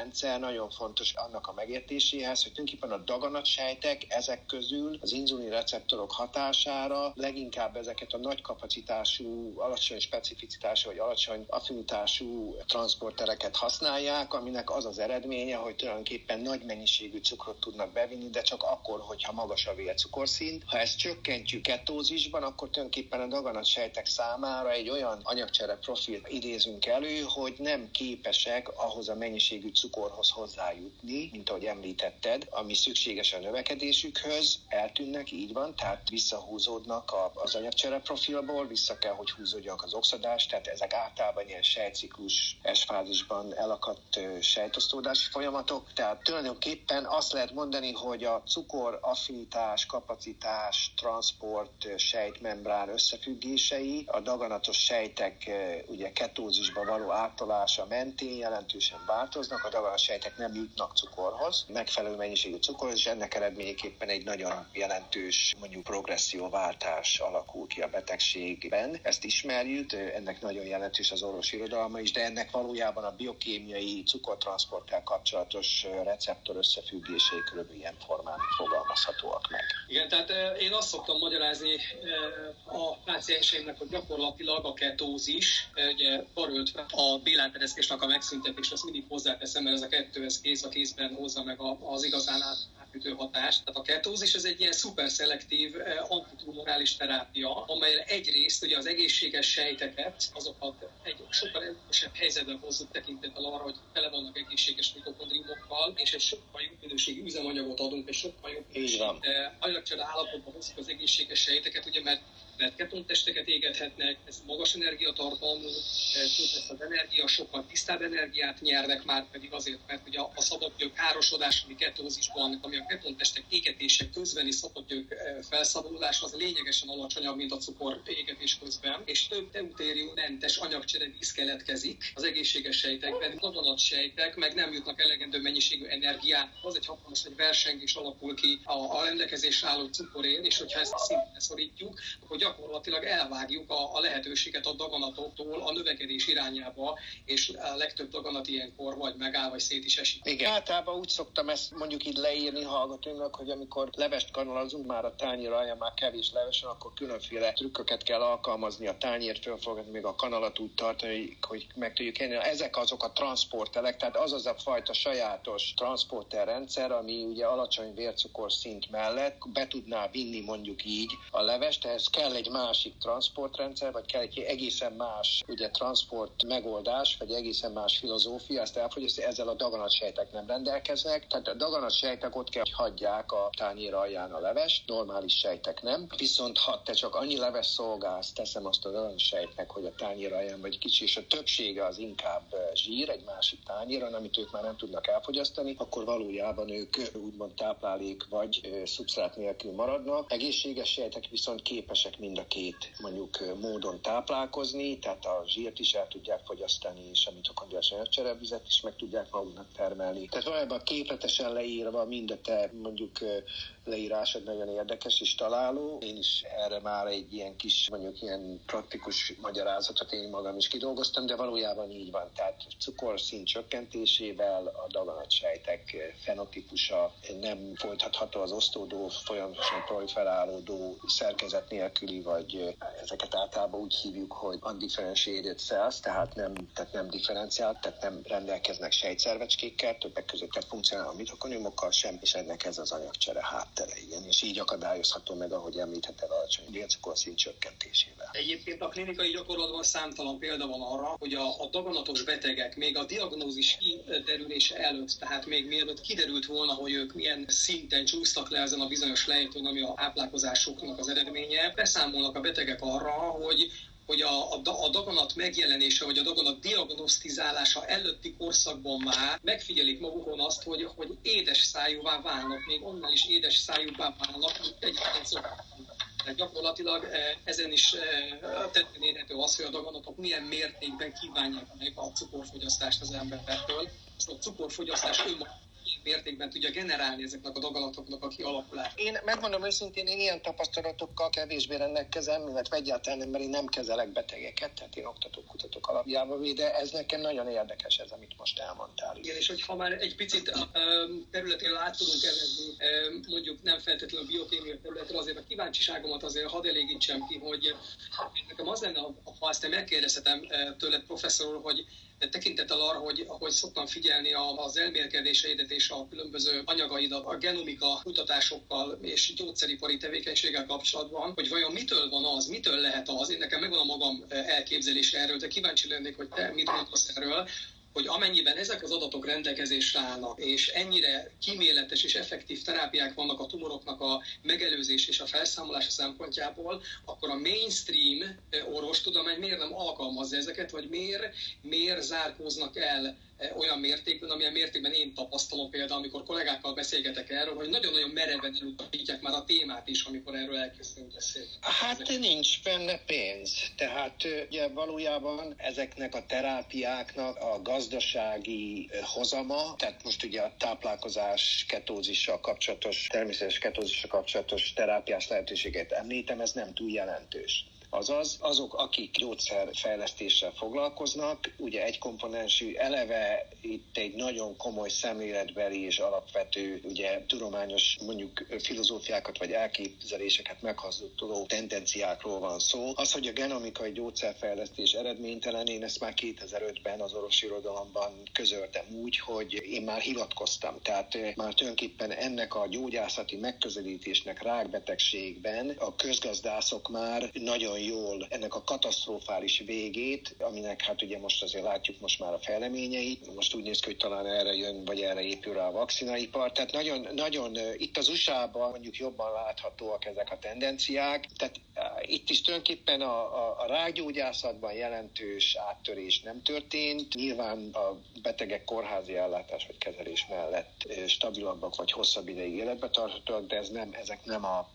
transportrendszer nagyon fontos annak a megértéséhez, hogy tulajdonképpen a daganatsejtek ezek közül az inzulin receptorok hatására leginkább ezeket a nagy kapacitású, alacsony specificitású vagy alacsony affinitású transportereket használják, aminek az az eredménye, hogy tulajdonképpen nagy mennyiségű cukrot tudnak bevinni, de csak akkor, hogyha magas a vércukorszint. Ha ezt csökkentjük ketózisban, akkor tulajdonképpen a daganatsejtek számára egy olyan anyag anyagcsere profil idézünk elő, hogy nem képesek ahhoz a mennyiségű cukorhoz hozzájutni, mint ahogy említetted, ami szükséges a növekedésükhöz, eltűnnek, így van, tehát visszahúzódnak az anyagcsere profilból, vissza kell, hogy húzódjanak az oxidás, tehát ezek általában ilyen sejtciklus S-fázisban elakadt sejtosztódási folyamatok, tehát tulajdonképpen azt lehet mondani, hogy a cukor affinitás, kapacitás, transport, sejtmembrán összefüggései a daganatos sejtek ugye ketózisba való átalása mentén jelentősen változnak, a daganatsejtek nem jutnak cukorhoz, megfelelő mennyiségű cukorhoz, és ennek eredményeképpen egy nagyon jelentős mondjuk progresszióváltás alakul ki a betegségben. Ezt ismerjük, ennek nagyon jelentős az orvosi irodalma is, de ennek valójában a biokémiai cukortransporttel kapcsolatos receptor összefüggései körülbelül ilyen formán fogalmazhatóak meg. Igen, tehát én azt szoktam magyarázni a pácienseimnek, hogy gyakorlatilag a ketózis is, ugye karöltve a bélátereszkésnek a megszüntetés, azt mindig hozzáteszem, mert ez a kettő ez kéz a kézben hozza meg az igazán át, átütő hatást. Tehát a ketózis ez egy ilyen szuperszelektív antitumorális terápia, amely egyrészt ugye az egészséges sejteket, azokat egy sokkal erősebb helyzetben hozzuk tekintettel arra, hogy tele vannak egészséges mitokondriumokkal, és egy sokkal jobb minőségű üzemanyagot adunk, és sokkal jobb anyagcsere állapotban hozzuk az egészséges sejteket, ugye mert mert ketontesteket égethetnek, ez magas energiatartalmú, több lesz az energia, sokkal tisztább energiát nyernek már pedig azért, mert ugye a szabadgyök károsodás, ami ketózisban, ami a ketontestek égetése közbeni szabadgyök felszabadulás, az lényegesen alacsonyabb, mint a cukor égetés közben, és több deutérium mentes anyagcsere víz keletkezik az egészséges sejtekben, sejtek meg nem jutnak elegendő mennyiségű energiát, az egy hatalmas egy versengés alakul ki a, a rendelkezésre álló cukorén, és hogyha ezt a szintre szorítjuk, akkor gyakorlatilag elvágjuk a, a lehetőséget a daganatoktól a növekedés irányába, és a legtöbb daganat ilyenkor vagy megáll, vagy szét is esik. Igen, általában úgy szoktam ezt mondjuk így leírni hallgatóinknak, hogy amikor levest kanalazunk, már a tányér alján már kevés levesen, akkor különféle trükköket kell alkalmazni, a tányért fölfogadni, még a kanalat úgy tartani, hogy meg tudjuk enni. Ezek azok a transportelek, tehát az az a fajta sajátos transporter rendszer, ami ugye alacsony vércukor szint mellett be tudná vinni mondjuk így a levest, ehhez kell egy másik transportrendszer, vagy kell egy egészen más ugye, transport megoldás, vagy egészen más filozófia, ezt elfogyasztani, ezzel a daganatsejtek nem rendelkeznek. Tehát a daganatsejtek ott kell, hogy hagyják a tányér alján a leves, normális sejtek nem. Viszont ha te csak annyi leves szolgálsz, teszem azt a daganatsejtnek, hogy a tányér alján vagy kicsi, és a többsége az inkább zsír egy másik tányéron, amit ők már nem tudnak elfogyasztani, akkor valójában ők úgymond táplálék vagy szubsztrát nélkül maradnak. Egészséges sejtek viszont képesek mind a két mondjuk módon táplálkozni, tehát a zsírt is el tudják fogyasztani, és a mitokondriás is meg tudják maguknak termelni. Tehát valójában képletesen leírva mind a te mondjuk leírásod nagyon érdekes és találó. Én is erre már egy ilyen kis, mondjuk ilyen praktikus magyarázatot én magam is kidolgoztam, de valójában így van. Tehát cukorszint csökkentésével a daganatsejtek fenotípusa nem folytatható az osztódó, folyamatosan proliferálódó szerkezet nélküli, vagy ezeket általában úgy hívjuk, hogy undifferentiated cells, tehát nem, tehát nem differenciált, tehát nem rendelkeznek sejtszervecskékkel, többek között tehát funkcionáló mitokondriumokkal sem, és ennek ez az anyagcsere háttere, igen, és így akadályozható meg, ahogy említetted, alacsony vércukorszint csökkentésével. Egyébként a klinikai gyakorlatban számtalan példa van arra, hogy a, a daganatos betegek még a diagnózis kiderülése előtt, tehát még mielőtt kiderült volna, hogy ők milyen szinten csúsztak le ezen a bizonyos lejtőn, ami a táplálkozásuknak az eredménye, beszámolnak a betegek arra, hogy hogy a, a, a daganat megjelenése, vagy a daganat diagnosztizálása előtti korszakban már megfigyelik magukon azt, hogy, hogy édes szájúvá válnak, még onnan is édes szájúvá válnak, mint szoktak. Tehát gyakorlatilag eh, ezen is eh, tetten érhető az, hogy a daganatok milyen mértékben kívánják meg a cukorfogyasztást az embertől. A cukorfogyasztás önmagában mértékben tudja generálni ezeknek a daganatoknak a kialakulását. Én megmondom őszintén, én ilyen tapasztalatokkal kevésbé rendelkezem, illetve egyáltalán mert én nem kezelek betegeket, tehát én oktatók, kutatók alapjában, de ez nekem nagyon érdekes ez, amit most elmondtál. Igen, és hogyha már egy picit területén át tudunk elezni, mondjuk nem feltétlenül a biokémia területre, azért a kíváncsiságomat azért hadd elégítsem ki, hogy nekem az lenne, ha ezt megkérdezhetem tőled, professzor, hogy tekintettel arra, hogy ahogy szoktam figyelni az elmélkedéseidet és a különböző anyagaidat a genomika kutatásokkal és gyógyszeripari tevékenységgel kapcsolatban, hogy vajon mitől van az, mitől lehet az, én nekem megvan a magam elképzelése erről, de kíváncsi lennék, hogy te mit gondolsz erről, hogy amennyiben ezek az adatok rendelkezésre állnak, és ennyire kíméletes és effektív terápiák vannak a tumoroknak a megelőzés és a felszámolása szempontjából, akkor a mainstream orvostudomány miért nem alkalmazza ezeket, vagy miért, miért zárkóznak el olyan mértékben, amilyen mértékben én tapasztalom például, amikor kollégákkal beszélgetek erről, hogy nagyon-nagyon mereven elutasítják már a témát is, amikor erről elkezdünk beszélni. Hát Ezek... nincs benne pénz. Tehát ugye valójában ezeknek a terápiáknak a gazdasági hozama, tehát most ugye a táplálkozás ketózissal kapcsolatos, természetes ketózissal kapcsolatos terápiás lehetőséget említem, ez nem túl jelentős. Azaz, azok, akik gyógyszerfejlesztéssel foglalkoznak, ugye egy komponensű eleve itt egy nagyon komoly szemléletbeli és alapvető, ugye tudományos mondjuk filozófiákat vagy elképzeléseket meghazduló tendenciákról van szó. Az, hogy a genomikai gyógyszerfejlesztés eredménytelen, én ezt már 2005-ben az orvosirodalomban közöltem úgy, hogy én már hivatkoztam. Tehát már tulajdonképpen ennek a gyógyászati megközelítésnek rákbetegségben a közgazdászok már nagyon jól ennek a katasztrofális végét, aminek hát ugye most azért látjuk most már a fejleményeit, most úgy néz ki, hogy talán erre jön, vagy erre épül rá a vakcinaipar. Tehát nagyon, nagyon itt az USA-ban mondjuk jobban láthatóak ezek a tendenciák. Tehát itt is tulajdonképpen a, a, a rákgyógyászatban jelentős áttörés nem történt. Nyilván a betegek kórházi ellátás vagy kezelés mellett stabilabbak vagy hosszabb ideig életbe tarthatóak, de ez nem, ezek nem a,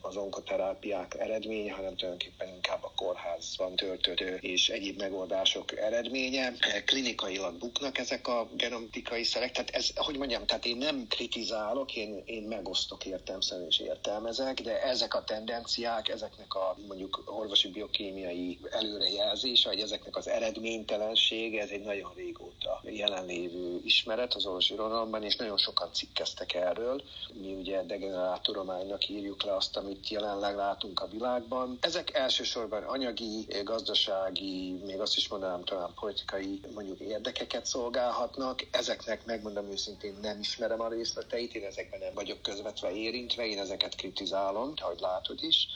az onkoterápiák eredménye, hanem tulajdonképpen inkább a kórházban töltött és egyéb megoldások eredménye. Klinikailag buknak ezek a genomtikai szerek, tehát ez, hogy mondjam, tehát én nem kritizálok, én, én megosztok értelmszerűen és értelmezek, de ezek a tendenciák, ezeknek a mondjuk orvosi biokémiai előrejelzése, vagy ezeknek az eredménytelensége, ez egy nagyon régóta jelenlévő ismeret az orvosi irodalomban, és nagyon sokan cikkeztek erről. Mi ugye degenerált tudománynak írjuk le azt, amit jelenleg látunk a világban. Ezek elsősorban anyagi, gazdasági, még azt is mondanám talán politikai mondjuk érdekeket szolgálhatnak. Ezeknek megmondom őszintén nem ismerem a részleteit, én ezekben nem vagyok közvetve érintve, én ezeket kritizálom, ahogy látod is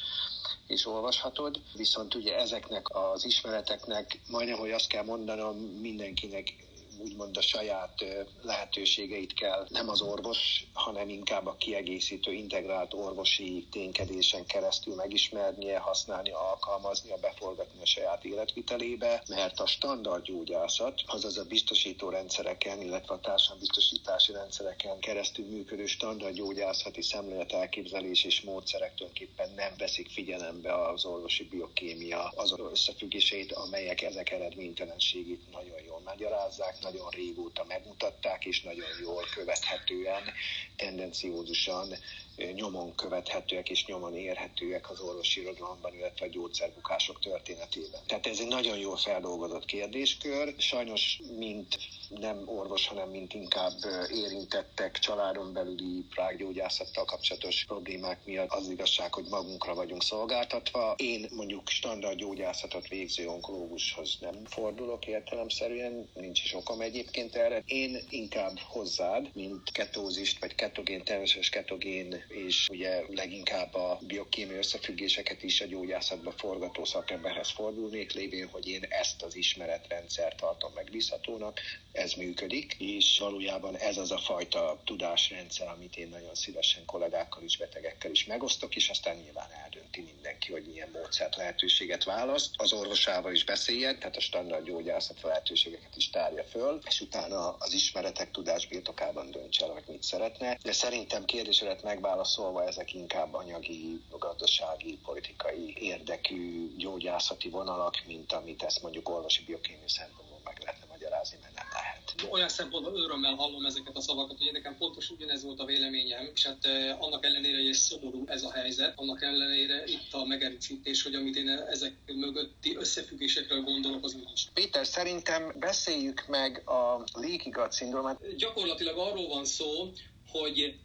és olvashatod, viszont ugye ezeknek az ismereteknek majdnem, hogy azt kell mondanom, mindenkinek úgymond a saját lehetőségeit kell. Nem az orvos, hanem inkább a kiegészítő, integrált orvosi ténykedésen keresztül megismernie, használni, alkalmaznia, beforgatni a saját életvitelébe, mert a standard gyógyászat, azaz a biztosító rendszereken, illetve a társadalombiztosítási rendszereken keresztül működő standard gyógyászati szemlélet elképzelés és módszerek tulajdonképpen nem veszik figyelembe az orvosi biokémia azon összefüggéseit, amelyek ezek eredménytelenségét nagyon jól magyarázzák, nagyon régóta megmutatták, és nagyon jól követhetően, tendenciózusan nyomon követhetőek és nyomon érhetőek az orvosi irodalomban, illetve a gyógyszerbukások történetében. Tehát ez egy nagyon jól feldolgozott kérdéskör. Sajnos, mint nem orvos, hanem mint inkább érintettek családon belüli prággyógyászattal kapcsolatos problémák miatt az igazság, hogy magunkra vagyunk szolgáltatva. Én mondjuk standard gyógyászatot végző onkológushoz nem fordulok értelemszerűen, nincs is okom egyébként erre. Én inkább hozzád, mint ketózist, vagy ketogén, természetes ketogén és ugye leginkább a biokémiai összefüggéseket is a gyógyászatba forgató szakemberhez fordulnék, lévén, hogy én ezt az ismeretrendszert tartom megbízhatónak, ez működik, és valójában ez az a fajta tudásrendszer, amit én nagyon szívesen kollégákkal is, betegekkel is megosztok, és aztán nyilván eldönti mindenki, hogy milyen módszert lehetőséget választ. Az orvosával is beszéljen, tehát a standard gyógyászat lehetőségeket is tárja föl, és utána az ismeretek tudás birtokában döntse el, hogy mit szeretne. De szerintem kérdésedet megválaszolva ezek inkább anyagi, gazdasági, politikai érdekű gyógyászati vonalak, mint amit ezt mondjuk orvosi biokémiai szempontból meg lehetne magyarázni, mert nem lehet olyan szempontból örömmel hallom ezeket a szavakat, hogy nekem pontos ugyanez volt a véleményem, és hát annak ellenére, hogy szomorú ez a helyzet, annak ellenére itt a megerősítés, hogy amit én ezek mögötti összefüggésekről gondolok, az nincs. Péter, szerintem beszéljük meg a leaky gut szindrómát. Gyakorlatilag arról van szó, hogy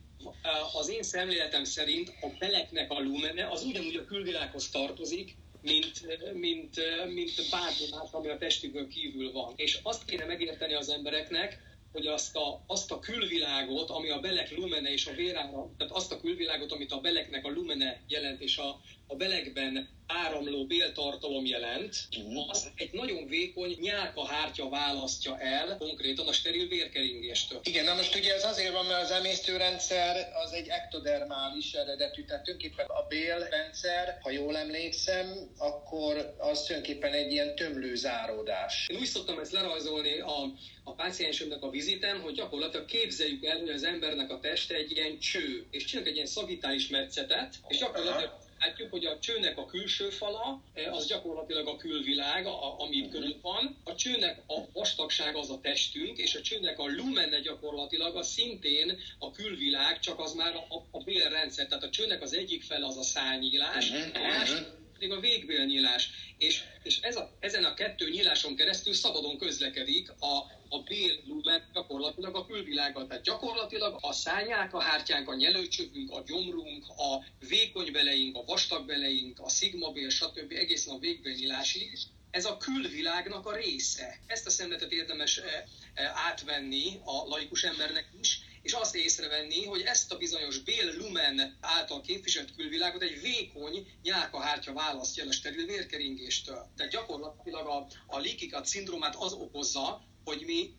az én szemléletem szerint a beleknek a lumene az ugyanúgy a külvilághoz tartozik, mint, mint, mint bármi más, ami a testükön kívül van. És azt kéne megérteni az embereknek, hogy azt a, azt a külvilágot, ami a belek lumene és a vérára, tehát azt a külvilágot, amit a beleknek a lumene jelent, és a, a belekben áramló béltartalom jelent, mhm. az egy nagyon vékony nyálka hártya választja el konkrétan a steril vérkeringéstől. Igen, na most ugye ez azért van, mert az emésztőrendszer az egy ektodermális eredetű, tehát tulajdonképpen a bélrendszer, ha jól emlékszem, akkor az tulajdonképpen egy ilyen tömlő záródás. Én úgy szoktam ezt lerajzolni a, a páciensemnek a vizitem, hogy gyakorlatilag képzeljük el, hogy az embernek a teste egy ilyen cső, és csinálunk egy ilyen szagitális metszetet, és gyakorlatilag látjuk, hogy a csőnek a külső fala, eh, az gyakorlatilag a külvilág, a, ami itt uh-huh. körül van. A csőnek a vastagság az a testünk, és a csőnek a lumene gyakorlatilag az szintén a külvilág, csak az már a, a bélrendszer. Tehát a csőnek az egyik fele az a szányílás, a másik pedig a végbélnyílás. És, és ez a, ezen a kettő nyíláson keresztül szabadon közlekedik a, a béllumen gyakorlatilag a külvilággal. Tehát gyakorlatilag a szányák, a hártyánk, a nyelőcsövünk, a gyomrunk, a vékony beleink, a vastag beleink, a szigmabél, stb. egészen a végbélnyílásig, ez a külvilágnak a része. Ezt a szemletet érdemes eh, eh, átvenni a laikus embernek is, és azt észrevenni, hogy ezt a bizonyos Bél Lumen által képviselt külvilágot egy vékony nyálkahártya választja a steril vérkeringéstől. Tehát gyakorlatilag a, a likikat szindrómát az okozza, hogy mi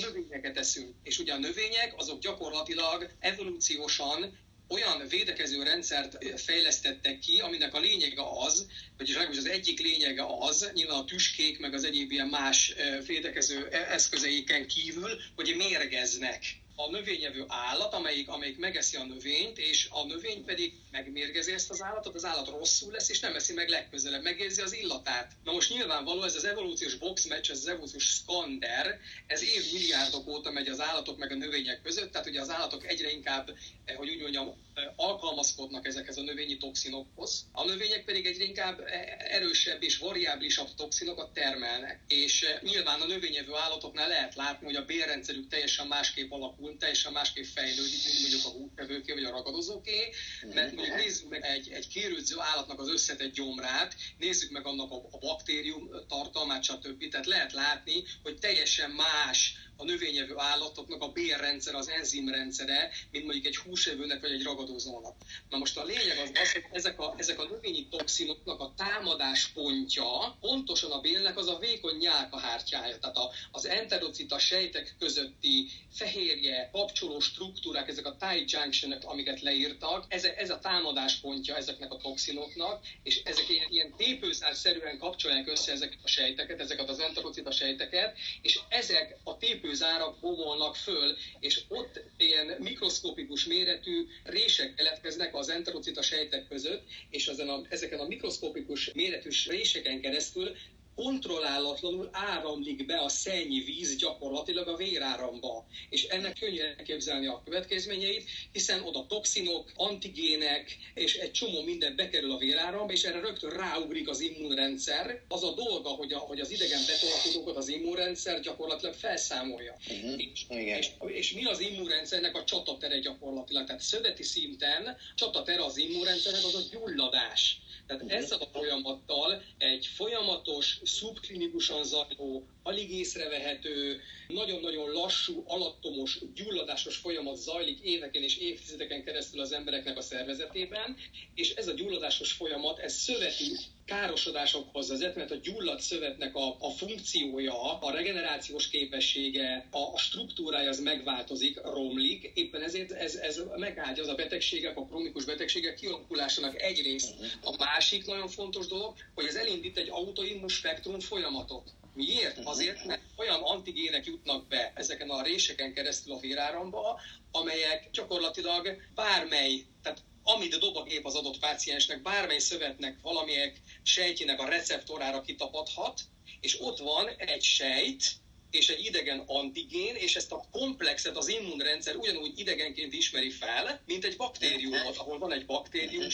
növényeket eszünk. És ugye a növények azok gyakorlatilag evolúciósan olyan védekező rendszert fejlesztettek ki, aminek a lényege az, vagyis legalábbis az egyik lényege az, nyilván a tüskék, meg az egyéb ilyen más védekező eszközeiken kívül, hogy mérgeznek a növényevő állat, amelyik, amelyik megeszi a növényt, és a növény pedig megmérgezi ezt az állatot, az állat rosszul lesz, és nem eszi meg legközelebb, megérzi az illatát. Na most nyilvánvaló ez az evolúciós boxmatch, ez az evolúciós skander, ez évmilliárdok óta megy az állatok meg a növények között, tehát ugye az állatok egyre inkább, eh, hogy úgy mondjam, eh, alkalmazkodnak ezekhez a növényi toxinokhoz. A növények pedig egyre inkább eh, erősebb és variáblisabb toxinokat termelnek. És nyilván a növényevő állatoknál lehet látni, hogy a bérrendszerük teljesen másképp alakul, teljesen másképp fejlődik, mint mondjuk a húsevőké vagy a ragadozóké, mert mondjuk nézzük meg egy, egy kérődző állatnak az összetett gyomrát, nézzük meg annak a, a baktérium tartalmát, stb. Tehát lehet látni, hogy teljesen más a növényevő állatoknak a bérrendszer, az enzimrendszere, mint mondjuk egy húsevőnek vagy egy ragadozónak. Na most a lényeg az az, hogy ezek a, ezek a növényi toxinoknak a támadáspontja pontosan a bélnek az a vékony nyálkahártyája. Tehát a, az enterocita sejtek közötti fehérje, kapcsoló struktúrák, ezek a tie junctionok, amiket leírtak, ez, ez a támadáspontja ezeknek a toxinoknak, és ezek ilyen, ilyen tépőszárszerűen kapcsolják össze ezeket a sejteket, ezeket az enterocita sejteket, és ezek a tépő tépőzárak bomolnak föl, és ott ilyen mikroszkopikus méretű rések keletkeznek az enterocita sejtek között, és ezen a, ezeken a mikroszkopikus méretű réseken keresztül kontrollálatlanul áramlik be a szennyi víz gyakorlatilag a véráramba. És ennek könnyű elképzelni a következményeit, hiszen oda toxinok, antigének és egy csomó minden bekerül a véráramba, és erre rögtön ráugrik az immunrendszer. Az a dolga, hogy, a, hogy az idegen betolakodókat az immunrendszer gyakorlatilag felszámolja. Uh-huh. És, és, és mi az immunrendszernek a csatatere gyakorlatilag? Tehát szöveti szinten csatatere az immunrendszernek az a gyulladás. Tehát ezzel a folyamattal egy folyamatos szubklinikusan zajló, alig észrevehető, nagyon-nagyon lassú, alattomos, gyulladásos folyamat zajlik éveken és évtizedeken keresztül az embereknek a szervezetében, és ez a gyulladásos folyamat, ez szöveti károsodásokhoz vezet, mert a gyulladt szövetnek a, a funkciója, a regenerációs képessége, a, a struktúrája az megváltozik, romlik, éppen ezért ez, ez megáldja az a betegségek, a kronikus betegségek kialakulásának egyrészt. A másik nagyon fontos dolog, hogy ez elindít egy autoimmun spektrum folyamatot. Miért? Mhm. Azért, mert olyan antigének jutnak be ezeken a réseken keresztül a véráramba, amelyek gyakorlatilag bármely, tehát amit dob a gép az adott páciensnek, bármely szövetnek, valamilyen sejtjének a receptorára kitapadhat, és ott van egy sejt, és egy idegen antigén, és ezt a komplexet az immunrendszer ugyanúgy idegenként ismeri fel, mint egy baktériumot, ahol van egy baktérium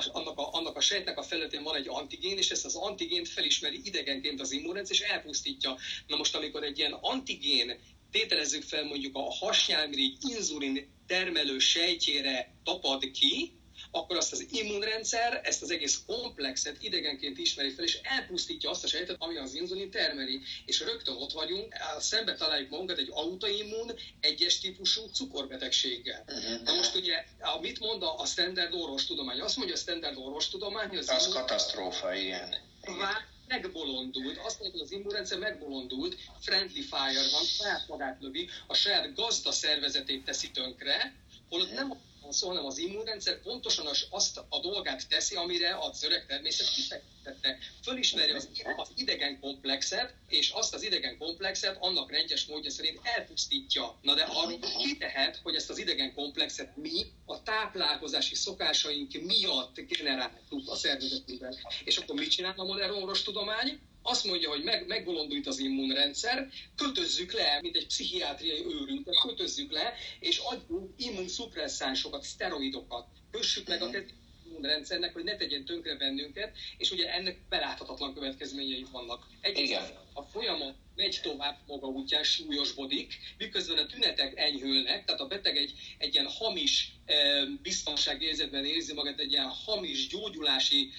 sejt, annak a, annak a sejtnek a felületén van egy antigén, és ezt az antigént felismeri idegenként az immunrendszer, és elpusztítja. Na most, amikor egy ilyen antigén tételezzük fel mondjuk a hasnyálmirigy inzulin termelő sejtjére tapad ki, akkor azt az immunrendszer ezt az egész komplexet idegenként ismeri fel, és elpusztítja azt a sejtet, ami az inzulin termeli. És rögtön ott vagyunk, szembe találjuk magunkat egy autoimmun, egyes típusú cukorbetegséggel. Uh-huh. Na most ugye, mit mond a, a standard orvostudomány? Azt mondja a standard orvostudomány, hogy az, az immun... katasztrófa, igen. igen megbolondult, azt mondja, hogy az immunrendszer megbolondult, friendly fire van, saját magát lövi, a saját gazda szervezetét teszi tönkre, holott nem szó, hanem az immunrendszer pontosan azt a dolgát teszi, amire az öreg természet kifektette. Fölismeri az, az idegen komplexet, és azt az idegen komplexet annak rendes módja szerint elpusztítja. Na de arról ki tehet, hogy ezt az idegen komplexet mi a táplálkozási szokásaink miatt generáltuk a szervezetünkben. És akkor mit csinál a modern orvostudomány? Azt mondja, hogy meg, megbolondult az immunrendszer, kötözzük le, mint egy pszichiátriai őrüntet, kötözzük le, és adjunk immunszupresszánsokat, szteroidokat, kössük meg a immunrendszernek, hogy ne tegyen tönkre bennünket, és ugye ennek beláthatatlan következményei vannak. Egyrészt Igen. a folyamat megy tovább maga útján, súlyosbodik, miközben a tünetek enyhülnek, tehát a beteg egy, egy ilyen hamis biztonságérzetben érzi magát, egy ilyen hamis gyógyulási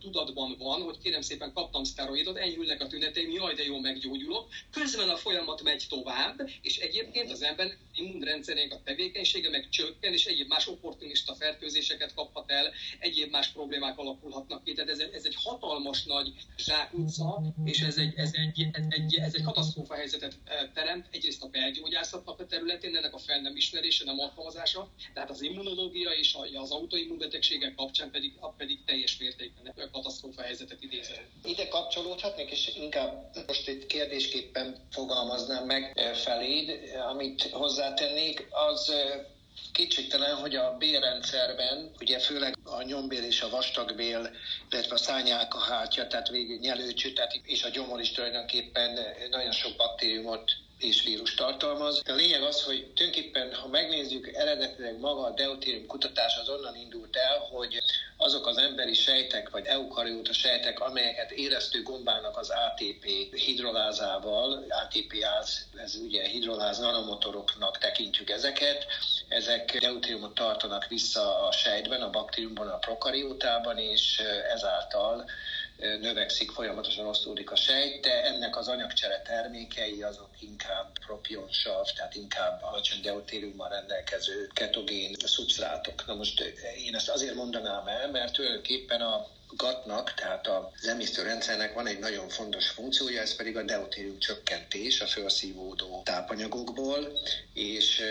tudatban van, hogy kérem szépen kaptam szteroidot, enyhülnek a tüneteim, jaj, de jó, meggyógyulok. Közben a folyamat megy tovább, és egyébként az ember immunrendszerének a tevékenysége meg csökken, és egyéb más opportunista fertőzéseket kaphat el, egyéb más problémák alakulhatnak ki. Tehát ez, ez egy hatalmas nagy zsákutca, és ez egy, ez egy, ez egy, ez egy katasztrófa helyzetet teremt. Egyrészt a belgyógyászatnak a területén, ennek a fel nem ismerése, nem alkalmazása, tehát az immunológia és az autoimmunbetegségek kapcsán pedig, pedig teljes mértékben katasztrófa helyzetet idézett. Ide kapcsolódhatnék, és inkább most itt kérdésképpen fogalmaznám meg eh, feléd, amit hozzátennék, az eh, Kétségtelen, hogy a bélrendszerben, ugye főleg a nyombél és a vastagbél, illetve a szányálka hátja, tehát végül nyelőcső, tehát és a gyomor is tulajdonképpen nagyon sok baktériumot és vírus tartalmaz. A lényeg az, hogy tulajdonképpen, ha megnézzük eredetileg maga a deutérium kutatás az onnan indult el, hogy azok az emberi sejtek, vagy eukarióta sejtek, amelyeket éreztő gombának az ATP hidrolázával, ATP-áz, ez ugye hidroláz nanomotoroknak tekintjük ezeket, ezek deutériumot tartanak vissza a sejtben, a baktériumban, a prokariótában, és ezáltal növekszik, folyamatosan osztódik a sejt, de ennek az anyagcsere termékei azok inkább propionsav, tehát inkább alacsony deutériummal rendelkező ketogén szubsztrátok. Na most én ezt azért mondanám el, mert tulajdonképpen a gatnak, tehát az emésztőrendszernek van egy nagyon fontos funkciója, ez pedig a deutérium csökkentés a felszívódó tápanyagokból, és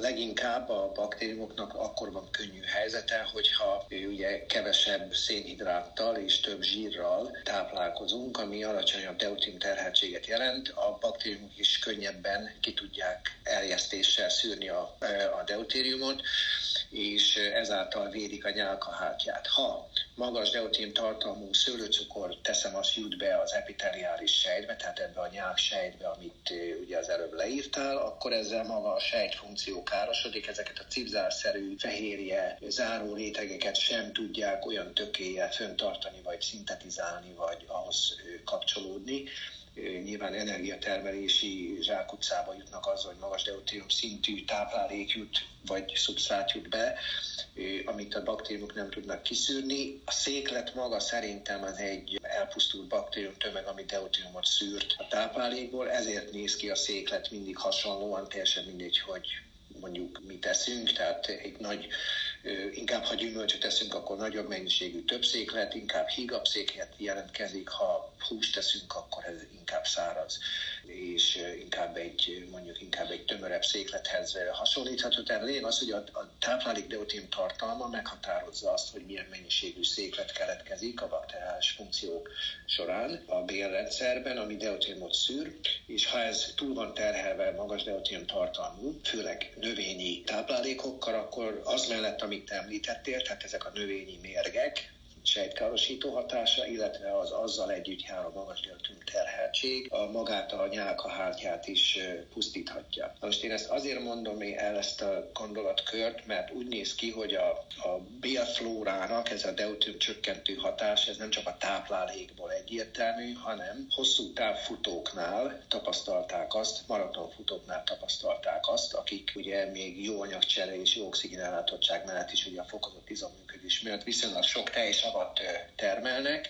leginkább a baktériumoknak akkor van könnyű helyzete, hogyha ugye kevesebb szénhidráttal és több zsírral táplálkozunk, ami alacsonyabb deutérium terheltséget jelent, a baktériumok is könnyebben ki tudják eljesztéssel szűrni a, a deutériumot, és ezáltal védik a nyálkahártyát. Ha magas deutin tartalmú szőlőcukor, teszem, azt jut be az epiteliális sejtbe, tehát ebbe a nyák sejtbe, amit ugye az előbb leírtál, akkor ezzel maga a sejtfunkció károsodik, ezeket a cipzárszerű fehérje záró rétegeket sem tudják olyan tökélyel föntartani, vagy szintetizálni, vagy ahhoz kapcsolódni nyilván energiatermelési zsákutcába jutnak azzal, hogy magas deutérium szintű táplálék jut, vagy szubsztrát jut be, amit a baktériumok nem tudnak kiszűrni. A széklet maga szerintem az egy elpusztult baktérium tömeg, ami deutériumot szűrt a táplálékból, ezért néz ki a széklet mindig hasonlóan, teljesen mindegy, hogy mondjuk mi teszünk, tehát egy nagy, inkább ha gyümölcsöt teszünk, akkor nagyobb mennyiségű több széklet, inkább hígabb széklet jelentkezik, ha húst teszünk, akkor ez inkább száraz, és inkább egy, mondjuk inkább egy tömörebb széklethez hasonlítható. Tehát lényeg az, hogy a, a táplálék deutin tartalma meghatározza azt, hogy milyen mennyiségű széklet keletkezik a bakteriális funkciók során a bélrendszerben, ami deutinot szűr, és ha ez túl van terhelve magas deutin tartalmú, főleg növényi táplálékokkal, akkor az mellett, amit említettél, tehát ezek a növényi mérgek, sejtkárosító hatása, illetve az azzal együtt járó magas terheltség a magát a nyálkahártyát is pusztíthatja. Most én ezt azért mondom el ezt a gondolatkört, mert úgy néz ki, hogy a, a bélflórának ez a deutérium csökkentő hatás, ez nem csak a táplálékból egyértelmű, hanem hosszú távfutóknál tapasztalták azt, maratonfutóknál tapasztalták azt, akik ugye még jó anyagcsere és jó oxigénállátottság mellett is ugye a fokozott izoműködés miatt viszonylag sok tejsavat termelnek,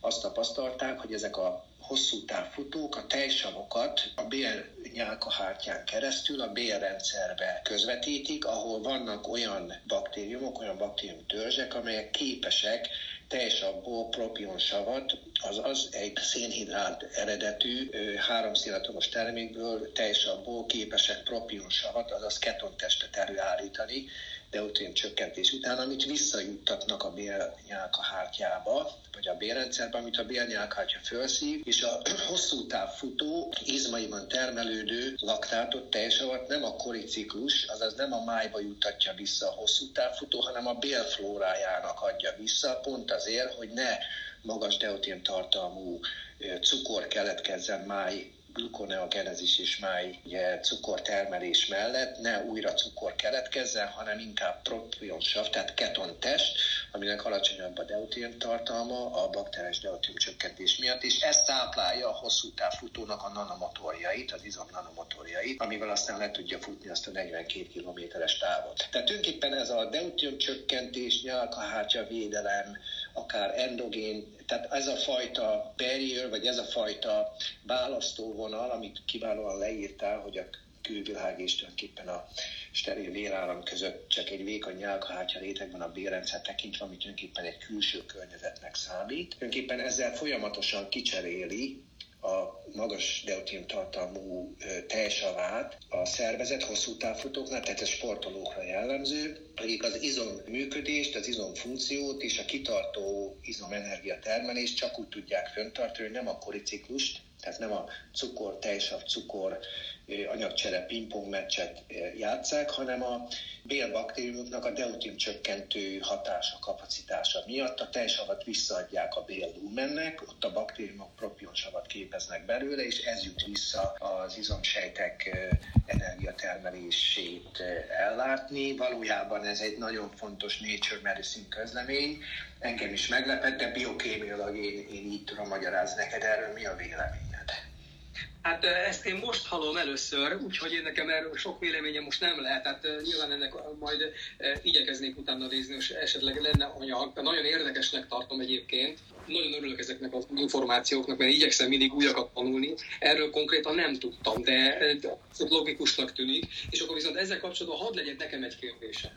azt tapasztalták, hogy ezek a hosszú távfutók a tejsavokat a bélnyálkahártyán keresztül a bélrendszerbe közvetítik, ahol vannak olyan baktériumok, olyan baktérium törzsek, amelyek képesek tejsavból propionsavat, azaz egy szénhidrát eredetű háromszilatomos termékből tejsavból képesek propionsavat, azaz ketontestet előállítani, deutén csökkentés után, amit visszajuttatnak a bélnyálkahártyába, vagy a bélrendszerbe, amit a bélnyálkahártya felszív, és a hosszú táv futó izmaiban termelődő laktátot, teljesavat nem a koriciklus, azaz nem a májba juttatja vissza a hosszú távfutó, hanem a bélflórájának adja vissza, pont azért, hogy ne magas deutén tartalmú cukor keletkezzen máj glukoneogenezis és máj cukortermelés mellett ne újra cukor keletkezzen, hanem inkább propionsav, tehát ketontest, aminek alacsonyabb a deutérium tartalma a bakteres deutérium csökkentés miatt, és ez táplálja a hosszú távfutónak a nanomotorjait, az izom nanomotorjait, amivel aztán le tudja futni azt a 42 kilométeres távot. Tehát tulajdonképpen ez a deutérium csökkentés, nyálkahártya védelem, akár endogén, tehát ez a fajta barrier, vagy ez a fajta választóvonal, amit kiválóan leírtál, hogy a külvilág és tulajdonképpen a steril véráram között csak egy vékony nyálkahártya rétegben a bérrendszer tekintve, ami tulajdonképpen egy külső környezetnek számít. Tulajdonképpen ezzel folyamatosan kicseréli a magas deutin tartalmú tejsavát a szervezet hosszú távfutóknál, tehát ez sportolókra jellemző, akik az izom működést, az izom funkciót és a kitartó izomenergia termelést csak úgy tudják föntartani, hogy nem a koriciklust, tehát nem a cukor, tejsav, cukor, anyagcsere pingpong meccset játszák, hanem a bélbaktériumoknak a deutin csökkentő hatása, kapacitása miatt a tejsavat visszaadják a béllumennek, ott a baktériumok propionsavat képeznek belőle, és ez jut vissza az izomsejtek energiatermelését ellátni. Valójában ez egy nagyon fontos Nature Medicine közlemény, engem is meglepett, de biokémiailag én, én így tudom magyarázni neked erről, mi a vélemény? Hát ezt én most hallom először, úgyhogy én nekem erről sok véleményem most nem lehet. Hát nyilván ennek majd igyekeznék utána nézni, és esetleg lenne anyag. Nagyon érdekesnek tartom egyébként. Nagyon örülök ezeknek az információknak, mert igyekszem mindig újakat tanulni. Erről konkrétan nem tudtam, de logikusnak tűnik. És akkor viszont ezzel kapcsolatban hadd legyen nekem egy kérdésem.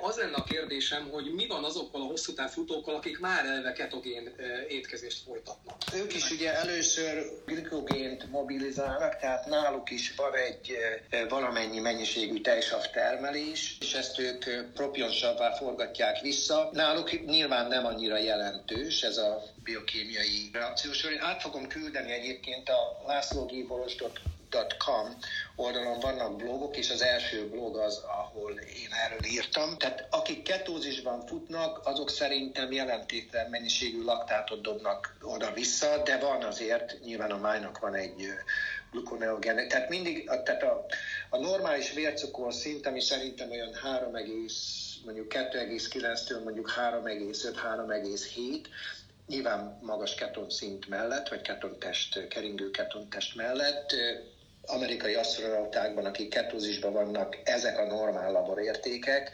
Az lenne a kérdésem, hogy mi van azokkal a hosszú futókkal, akik már eleve ketogén étkezést folytatnak. Ők is ugye először glikogént mobilizálnak, tehát náluk is van egy valamennyi mennyiségű tejsav termelés, és ezt ők propionsavvá forgatják vissza. Náluk nyilván nem annyira jelentős ez a biokémiai reakciós. Én át fogom küldeni egyébként a lászlógíboros.com blog.com oldalon vannak blogok, és az első blog az, ahol én erről írtam. Tehát akik ketózisban futnak, azok szerintem jelentéktelen mennyiségű laktátot dobnak oda-vissza, de van azért, nyilván a májnak van egy glukoneogen, tehát mindig, tehát a, a normális vércukor szint, ami szerintem olyan 3, mondjuk 2,9-től mondjuk 3,5-3,7, nyilván magas keton szint mellett, vagy ketontest, keringő ketontest mellett amerikai asztronautákban, akik ketózisban vannak, ezek a normál laborértékek.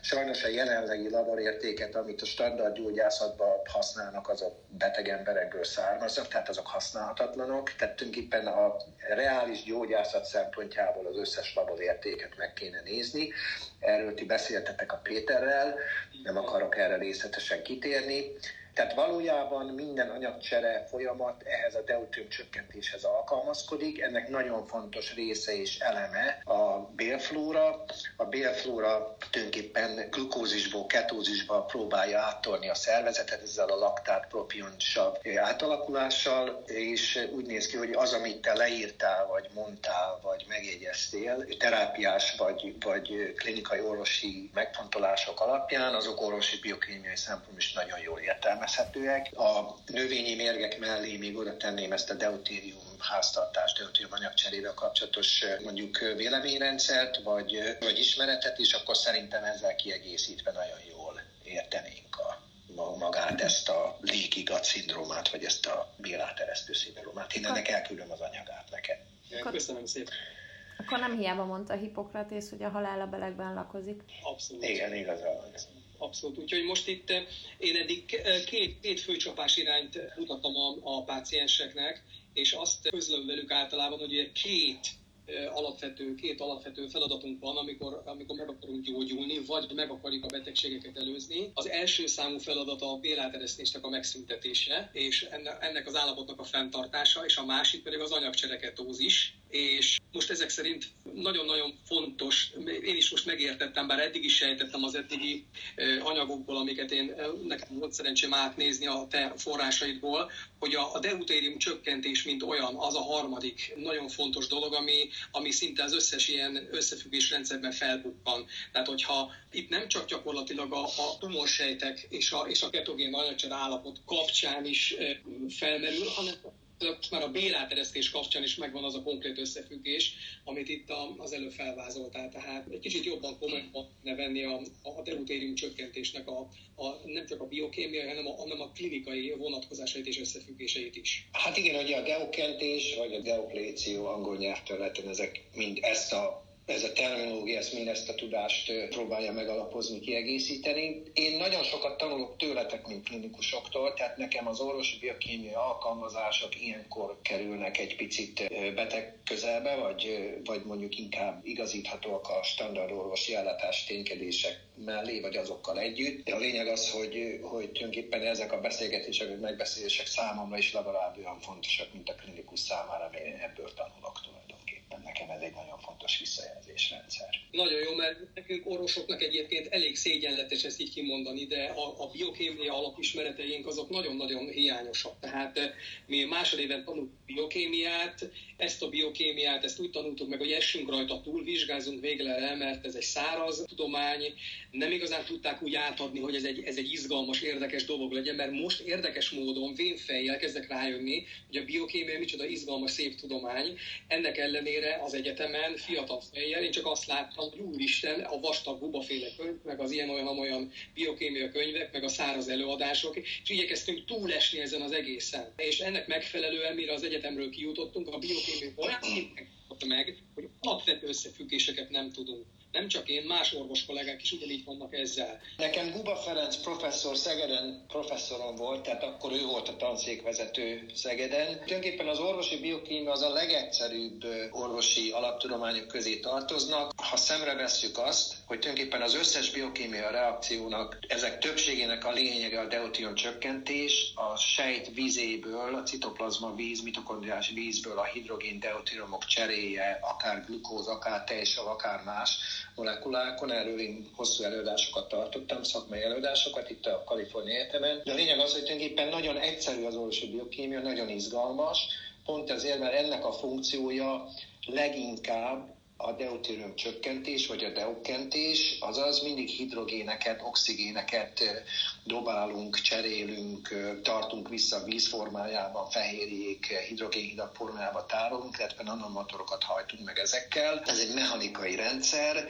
Sajnos a jelenlegi laborértéket, amit a standard gyógyászatban használnak, azok beteg emberekből származnak, tehát azok használhatatlanok. Tehát tulajdonképpen a reális gyógyászat szempontjából az összes laborértéket meg kéne nézni. Erről ti beszéltetek a Péterrel, nem akarok erre részletesen kitérni. Tehát valójában minden anyagcsere folyamat ehhez a deutérium csökkentéshez alkalmazkodik. Ennek nagyon fontos része és eleme a bélflóra. A bélflóra tulajdonképpen glukózisból ketózisba próbálja áttolni a szervezetet ezzel a laktát propion sav átalakulással, és úgy néz ki, hogy az, amit te leírtál, vagy mondtál, vagy megjegyeztél, terápiás vagy, vagy klinikai orvosi megfontolások alapján, azok orvosi biokémiai szempontból is nagyon jól értelmezhetőek értelmezhetőek. A növényi mérgek mellé még oda tenném ezt a deutérium háztartás, deutérium anyagcserével kapcsolatos mondjuk véleményrendszert, vagy, vagy ismeretet, és akkor szerintem ezzel kiegészítve nagyon jól értenénk a magát ezt a lékigat szindrómát, vagy ezt a béláteresztő szindrómát. Én ennek elküldöm az anyagát neked. Köszönöm szépen. Akkor nem hiába mondta Hippokratész, hogy a halál a belegben lakozik. Abszolút. Igen, igazán abszolút. Úgyhogy most itt eh, én eddig eh, két, két főcsapás irányt mutattam a, a pácienseknek, és azt közlöm velük általában, hogy két alapvető, két alapvető feladatunk van, amikor, amikor meg akarunk gyógyulni, vagy meg akarjuk a betegségeket előzni. Az első számú feladat a béláteresztésnek a megszüntetése, és ennek az állapotnak a fenntartása, és a másik pedig az anyagcsereketózis, és most ezek szerint nagyon-nagyon fontos, én is most megértettem, bár eddig is sejtettem az eddigi anyagokból, amiket én nekem volt szerencsém átnézni a te forrásaidból, hogy a, a deutérium csökkentés, mint olyan, az a harmadik nagyon fontos dolog, ami, ami szinte az összes ilyen összefüggés rendszerben felbukkan. Tehát, hogyha itt nem csak gyakorlatilag a, a tumorsejtek és a, és a ketogén anyagcsere állapot kapcsán is felmerül, hanem most már a béráteresztés kapcsán is megvan az a konkrét összefüggés, amit itt az előbb felvázoltál. Tehát egy kicsit jobban komolyan venni a, a deutérium csökkentésnek a, a, nem csak a biokémiai, hanem a, hanem a klinikai vonatkozásait és összefüggéseit is. Hát igen, ugye a deokentés, vagy a deokléció angol nyelvterületen ezek mind ezt a ez a terminológia, ezt mind a tudást próbálja megalapozni, kiegészíteni. Én nagyon sokat tanulok tőletek, mint klinikusoktól, tehát nekem az orvosi biokémiai alkalmazások ilyenkor kerülnek egy picit beteg közelbe, vagy, vagy mondjuk inkább igazíthatóak a standard orvosi ellátás ténykedések mellé, vagy azokkal együtt. De a lényeg az, hogy, hogy tulajdonképpen ezek a beszélgetések, vagy megbeszélések számomra is legalább olyan fontosak, mint a klinikus számára, én ebből tanulok tulajdonképpen. Nekem ez egy nagyon fontos visszajelzésrendszer. Nagyon jó, mert nekünk orvosoknak egyébként elég szégyenletes ezt így kimondani, de a, a biokémia alapismereteink azok nagyon-nagyon hiányosak. Tehát eh, mi másodéven tanulunk biokémiát, ezt a biokémiát, ezt úgy tanultuk meg, hogy essünk rajta túl, vizsgázunk végre el, mert ez egy száraz tudomány, nem igazán tudták úgy átadni, hogy ez egy, ez egy izgalmas, érdekes dolog legyen, mert most érdekes módon vénfejjel kezdek rájönni, hogy a biokémia micsoda izgalmas, szép tudomány. Ennek ellenére az egyetemen fiatal fejjel én csak azt láttam, hogy úristen, a vastag gubaféle könyv, meg az ilyen olyan olyan biokémia könyvek, meg a száraz előadások, és igyekeztünk túlesni ezen az egészen. És ennek megfelelően, mire az egyetemről kijutottunk, a biokémia olyan meg, hogy alapvető összefüggéseket nem tudunk nem csak én, más orvos kollégák is ugyanígy vannak ezzel. Nekem Guba Ferenc professzor Szegeden professzorom volt, tehát akkor ő volt a tanszékvezető Szegeden. Tulajdonképpen az orvosi biokémia az a legegyszerűbb orvosi alaptudományok közé tartoznak. Ha szemre vesszük azt, hogy tulajdonképpen az összes biokémia reakciónak, ezek többségének a lényege a deutérium csökkentés, a sejt vízéből, a citoplazma víz, mitokondriás vízből a hidrogén deutériumok cseréje, akár glukóz, akár teljesen, akár más, molekulákon, erről én hosszú előadásokat tartottam, szakmai előadásokat itt a Kalifornia Egyetemen. De a lényeg az, hogy tulajdonképpen nagyon egyszerű az orvosi biokémia, nagyon izgalmas, pont ezért, mert ennek a funkciója leginkább a deutérium csökkentés, vagy a deukentés, azaz mindig hidrogéneket, oxigéneket dobálunk, cserélünk, tartunk vissza vízformájában, fehérjék, hidrogénhidak formájába tárolunk, illetve nanomotorokat hajtunk meg ezekkel. Ez egy mechanikai rendszer,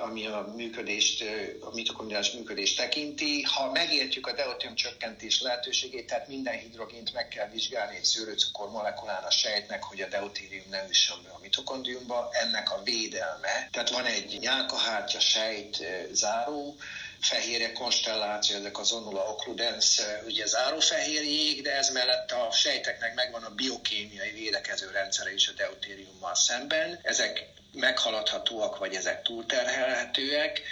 ami a működést, a mitokondriális működést tekinti. Ha megértjük a deutérium csökkentés lehetőségét, tehát minden hidrogént meg kell vizsgálni egy szőrőcukor molekulán a sejtnek, hogy a deutérium ne üssön be a mitokondriumba, ennek a védelme. Tehát van egy nyálkahártya sejt záró, fehérje konstelláció, ezek az onula occludens, ugye zárófehérjék, de ez mellett a sejteknek megvan a biokémiai védekező rendszere is a deutériummal szemben. Ezek meghaladhatóak, vagy ezek túlterhelhetőek,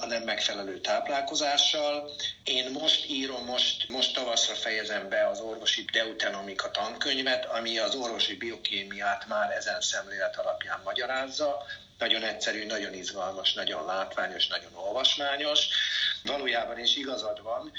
a nem megfelelő táplálkozással. Én most írom, most, most tavaszra fejezem be az orvosi deutenomika tankönyvet, ami az orvosi biokémiát már ezen szemlélet alapján magyarázza. Nagyon egyszerű, nagyon izgalmas, nagyon látványos, nagyon olvasmányos. Valójában is igazad van,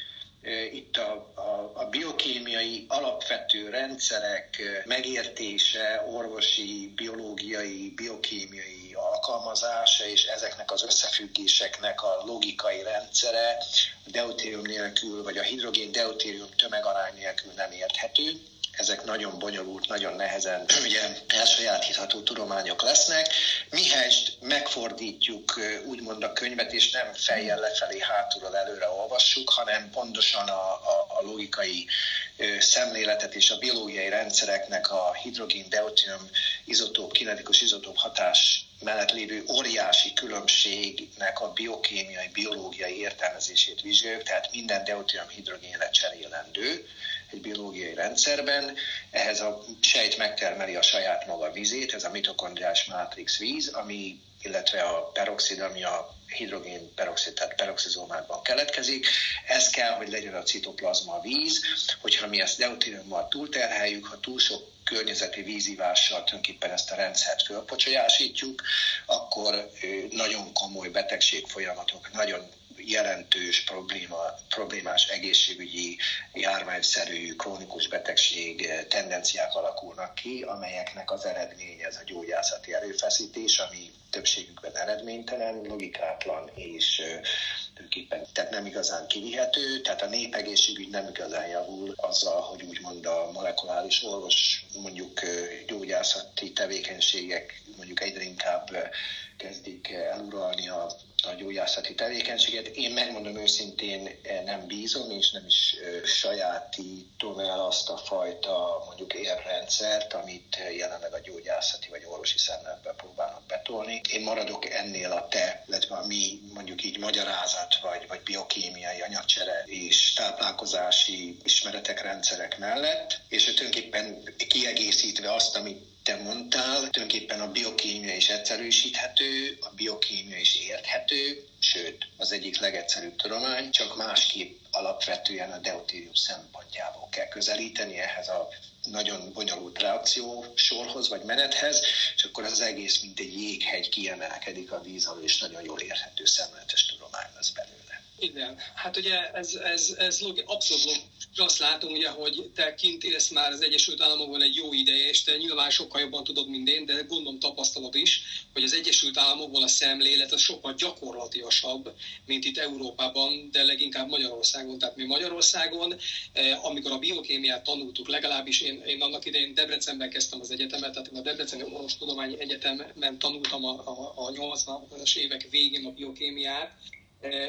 itt a, a, a biokémiai alapvető rendszerek megértése, orvosi, biológiai, biokémiai alkalmazása és ezeknek az összefüggéseknek a logikai rendszere deutérium nélkül, vagy a hidrogén deutérium tömegarány nélkül nem érthető ezek nagyon bonyolult, nagyon nehezen ugye, elsajátítható tudományok lesznek. Mihelyest megfordítjuk úgymond a könyvet, és nem fejjel lefelé, hátulról előre olvassuk, hanem pontosan a, a, a logikai szemléletet és a biológiai rendszereknek a hidrogén, deutérium, izotóp, kinetikus izotóp hatás mellett lévő óriási különbségnek a biokémiai, biológiai értelmezését vizsgáljuk, tehát minden deutérium hidrogénre cserélendő, egy biológiai rendszerben. Ehhez a sejt megtermeli a saját maga vizét, ez a mitokondriás mátrix víz, ami illetve a peroxid, ami a hidrogén peroxid, tehát peroxizómákban keletkezik. Ez kell, hogy legyen a citoplazma víz, hogyha mi ezt deutériummal túlterheljük, ha túl sok környezeti vízívással tulajdonképpen ezt a rendszert fölpocsolyásítjuk, akkor nagyon komoly betegség folyamatok, nagyon jelentős probléma, problémás egészségügyi, járványszerű, krónikus betegség tendenciák alakulnak ki, amelyeknek az eredménye ez a gyógyászati erőfeszítés, ami többségükben eredménytelen, logikátlan és tulajdonképpen tehát nem igazán kivihető, tehát a népegészségügy nem igazán javul azzal, hogy úgymond a molekuláris orvos mondjuk gyógyászati tevékenységek mondjuk egyre inkább kezdik eluralni a a gyógyászati tevékenységet. Én megmondom őszintén, eh, nem bízom, és nem is eh, sajátítom el azt a fajta mondjuk érrendszert, amit jelenleg a gyógyászati vagy orvosi szemletbe próbálnak betolni. Én maradok ennél a te, illetve a mi mondjuk így magyarázat, vagy, vagy biokémiai anyagcsere és táplálkozási ismeretek, rendszerek mellett, és tulajdonképpen kiegészítve azt, amit te mondtál, tulajdonképpen a biokémia is egyszerűsíthető, a biokémia is érthető, sőt, az egyik legegyszerűbb tudomány, csak másképp alapvetően a deutérium szempontjából kell közelíteni ehhez a nagyon bonyolult reakció sorhoz vagy menethez, és akkor az egész, mint egy jéghegy kiemelkedik a víz alól, és nagyon jól érthető szemletes tudomány lesz belőle. Igen, hát ugye ez, ez, ez logi, abszolút logikus. Azt látom, ugye, hogy te kint élsz már az Egyesült Államokban egy jó ideje, és te nyilván sokkal jobban tudod, mint én, de gondolom tapasztalod is, hogy az Egyesült Államokban a szemlélet az sokkal gyakorlatiasabb, mint itt Európában, de leginkább Magyarországon. Tehát mi Magyarországon, eh, amikor a biokémiát tanultuk, legalábbis én, én annak idején Debrecenben kezdtem az egyetemet, tehát a Debreceni Orvostudományi Egyetemen tanultam a, a, a 80-as évek végén a biokémiát,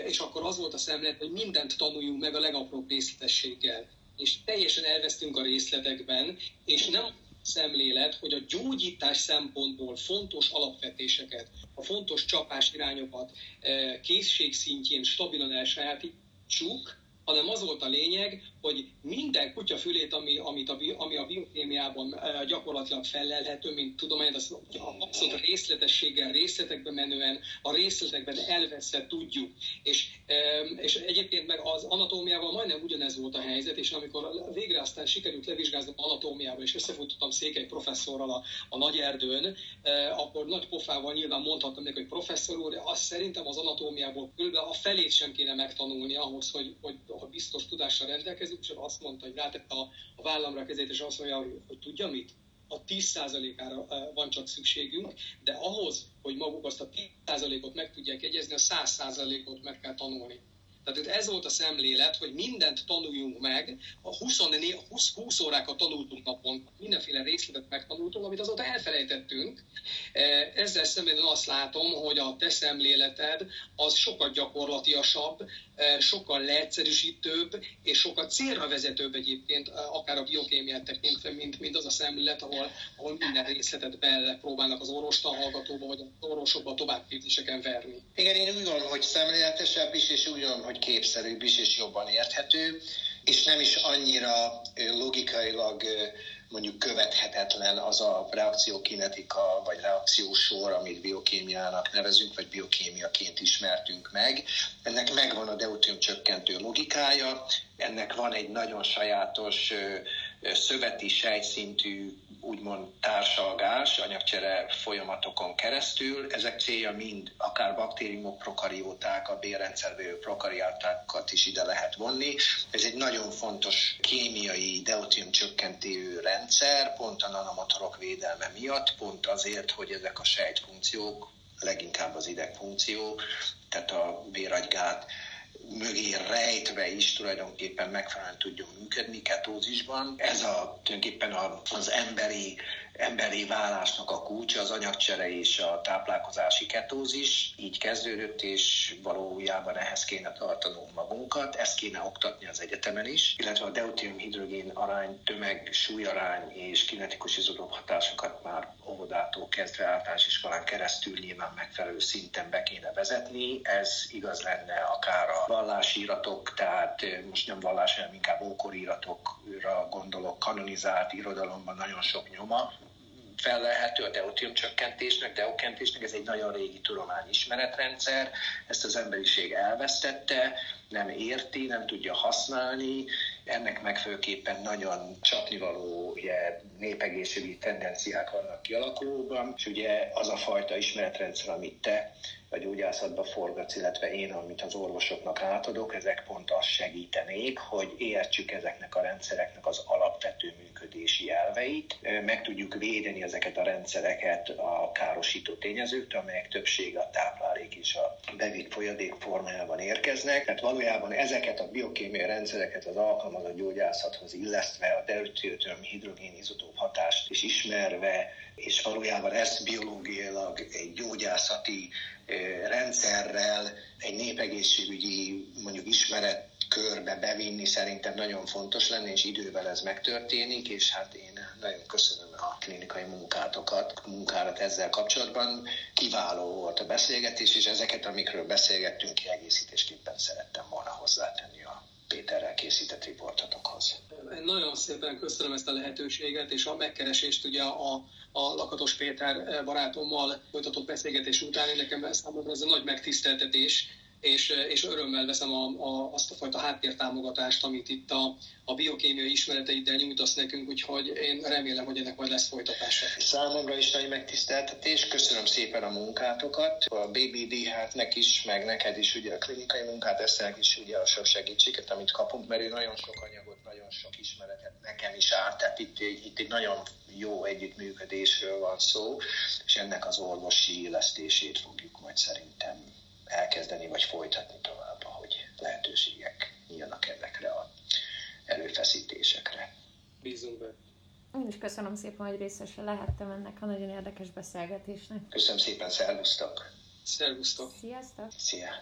és akkor az volt a szemlélet, hogy mindent tanuljunk meg a legapróbb részletességgel. És teljesen elvesztünk a részletekben, és nem szemlélet, hogy a gyógyítás szempontból fontos alapvetéseket, a fontos csapás irányokat eh, készség szintjén stabilan elsajátítsuk, hanem az volt a lényeg, hogy minden kutya fülét, ami, amit a, ami a biokémiában gyakorlatilag felelhető, mint tudomány, az abszolút részletességgel, részletekbe menően, a részletekben elveszve tudjuk. És, és egyébként meg az anatómiával majdnem ugyanez volt a helyzet, és amikor végre aztán sikerült levizsgázni anatómiával, és összefutottam Székely professzorral a, a nagy erdőn, akkor nagy pofával nyilván mondhattam neki, hogy professzor úr, azt szerintem az anatómiából kb. a felét sem kéne megtanulni ahhoz, hogy, hogy, hogy biztos tudással rendelkezik, és azt mondta, hogy rátette a, a vállamra kezét, és azt mondja, hogy, hogy tudja mit? A 10%-ára van csak szükségünk, de ahhoz, hogy maguk azt a 10%-ot meg tudják egyezni, a 100%-ot meg kell tanulni. Tehát ez volt a szemlélet, hogy mindent tanuljunk meg, a 24, 20, 20 órákat tanultunk napon, mindenféle részletet megtanultunk, amit azóta elfelejtettünk. E, ezzel szemben azt látom, hogy a te szemléleted az sokkal gyakorlatiasabb, e, sokkal leegyszerűsítőbb, és sokkal célra vezetőbb egyébként, e, akár a biokémiát tekintve, mint, mint az a szemlélet, ahol, ahol minden részletet bele próbálnak az orvostan hallgatóba, vagy az orvosokba továbbképzéseken verni. Igen, én úgy gondolom, hogy szemléletesebb is, és úgy gondolom, képszerűbb is és jobban érthető, és nem is annyira logikailag mondjuk követhetetlen az a reakciókinetika vagy reakciósor, amit biokémiának nevezünk, vagy biokémiaként ismertünk meg. Ennek megvan a deutérium csökkentő logikája, ennek van egy nagyon sajátos szöveti sejtszintű úgymond társalgás, anyagcsere folyamatokon keresztül. Ezek célja mind akár baktériumok, prokarióták, a bérrendszerből prokariátákat is ide lehet vonni. Ez egy nagyon fontos kémiai deutérium csökkentő rendszer, pont a nanomotorok védelme miatt, pont azért, hogy ezek a sejtfunkciók, leginkább az idegfunkció, tehát a béragygát, mögé rejtve is tulajdonképpen megfelelően tudjon működni ketózisban. Ez a, tulajdonképpen az emberi emberi válásnak a kulcsa az anyagcsere és a táplálkozási ketózis. Így kezdődött, és valójában ehhez kéne tartanunk magunkat, ezt kéne oktatni az egyetemen is, illetve a deutérium-hidrogén arány, tömeg, súlyarány és kinetikus izolók hatásokat már óvodától kezdve általános iskolán keresztül nyilván megfelelő szinten be kéne vezetni. Ez igaz lenne akár a vallásíratok, tehát most nem vallás, hanem inkább ókoriratokra gondolok, kanonizált irodalomban nagyon sok nyoma, felelhető a deutérium csökkentésnek, deokentésnek, ez egy nagyon régi tudományismeretrendszer, ezt az emberiség elvesztette, nem érti, nem tudja használni, ennek megfőképpen nagyon csapnivaló ugye, népegészségügyi tendenciák vannak kialakulóban, és ugye az a fajta ismeretrendszer, amit te a gyógyászatba forgatsz, illetve én, amit az orvosoknak átadok, ezek pont azt segítenék, hogy értsük ezeknek a rendszereknek az alapvető működési elveit, meg tudjuk védeni ezeket a rendszereket a károsító tényezőktől, amelyek többsége a táplálék és a bevitt folyadék formájában érkeznek. Tehát valójában ezeket a biokémiai rendszereket az alkalmazott gyógyászathoz illesztve, a deutérium hidrogén izotóp hatást is ismerve, és valójában ezt biológiailag egy gyógyászati rendszerrel, egy népegészségügyi mondjuk ismeret körbe bevinni szerintem nagyon fontos lenne, és idővel ez megtörténik, és hát én nagyon köszönöm a klinikai munkátokat, munkárat ezzel kapcsolatban. Kiváló volt a beszélgetés, és ezeket, amikről beszélgettünk, kiegészítésképpen szerettem volna hozzátenni Péterrel készített riportotokhoz. Nagyon szépen köszönöm ezt a lehetőséget, és a megkeresést ugye a, a Lakatos Péter barátommal folytatott beszélgetés után, én nekem számomra ez a nagy megtiszteltetés, és, és örömmel veszem a, a, azt a fajta háttértámogatást, amit itt a, a biokémiai ismereteiddel nyújtasz nekünk, úgyhogy én remélem, hogy ennek majd lesz folytatása. Számomra is nagy megtiszteltetés, köszönöm szépen a munkátokat, a BBDH-nek is, meg neked is ugye a klinikai munkát, Esztelnek is ugye a sok segítséget, amit kapunk, mert ő nagyon sok anyagot, nagyon sok ismeretet nekem is árt, tehát itt, itt egy nagyon jó együttműködésről van szó, és ennek az orvosi élesztését fogjuk majd szerintem elkezdeni, vagy folytatni tovább, hogy lehetőségek nyílnak ezekre a erőfeszítésekre. Bízunk be. Én is köszönöm szépen, hogy részese lehettem ennek a nagyon érdekes beszélgetésnek. Köszönöm szépen, szervusztok! Szervusztok! Sziasztok! Szia!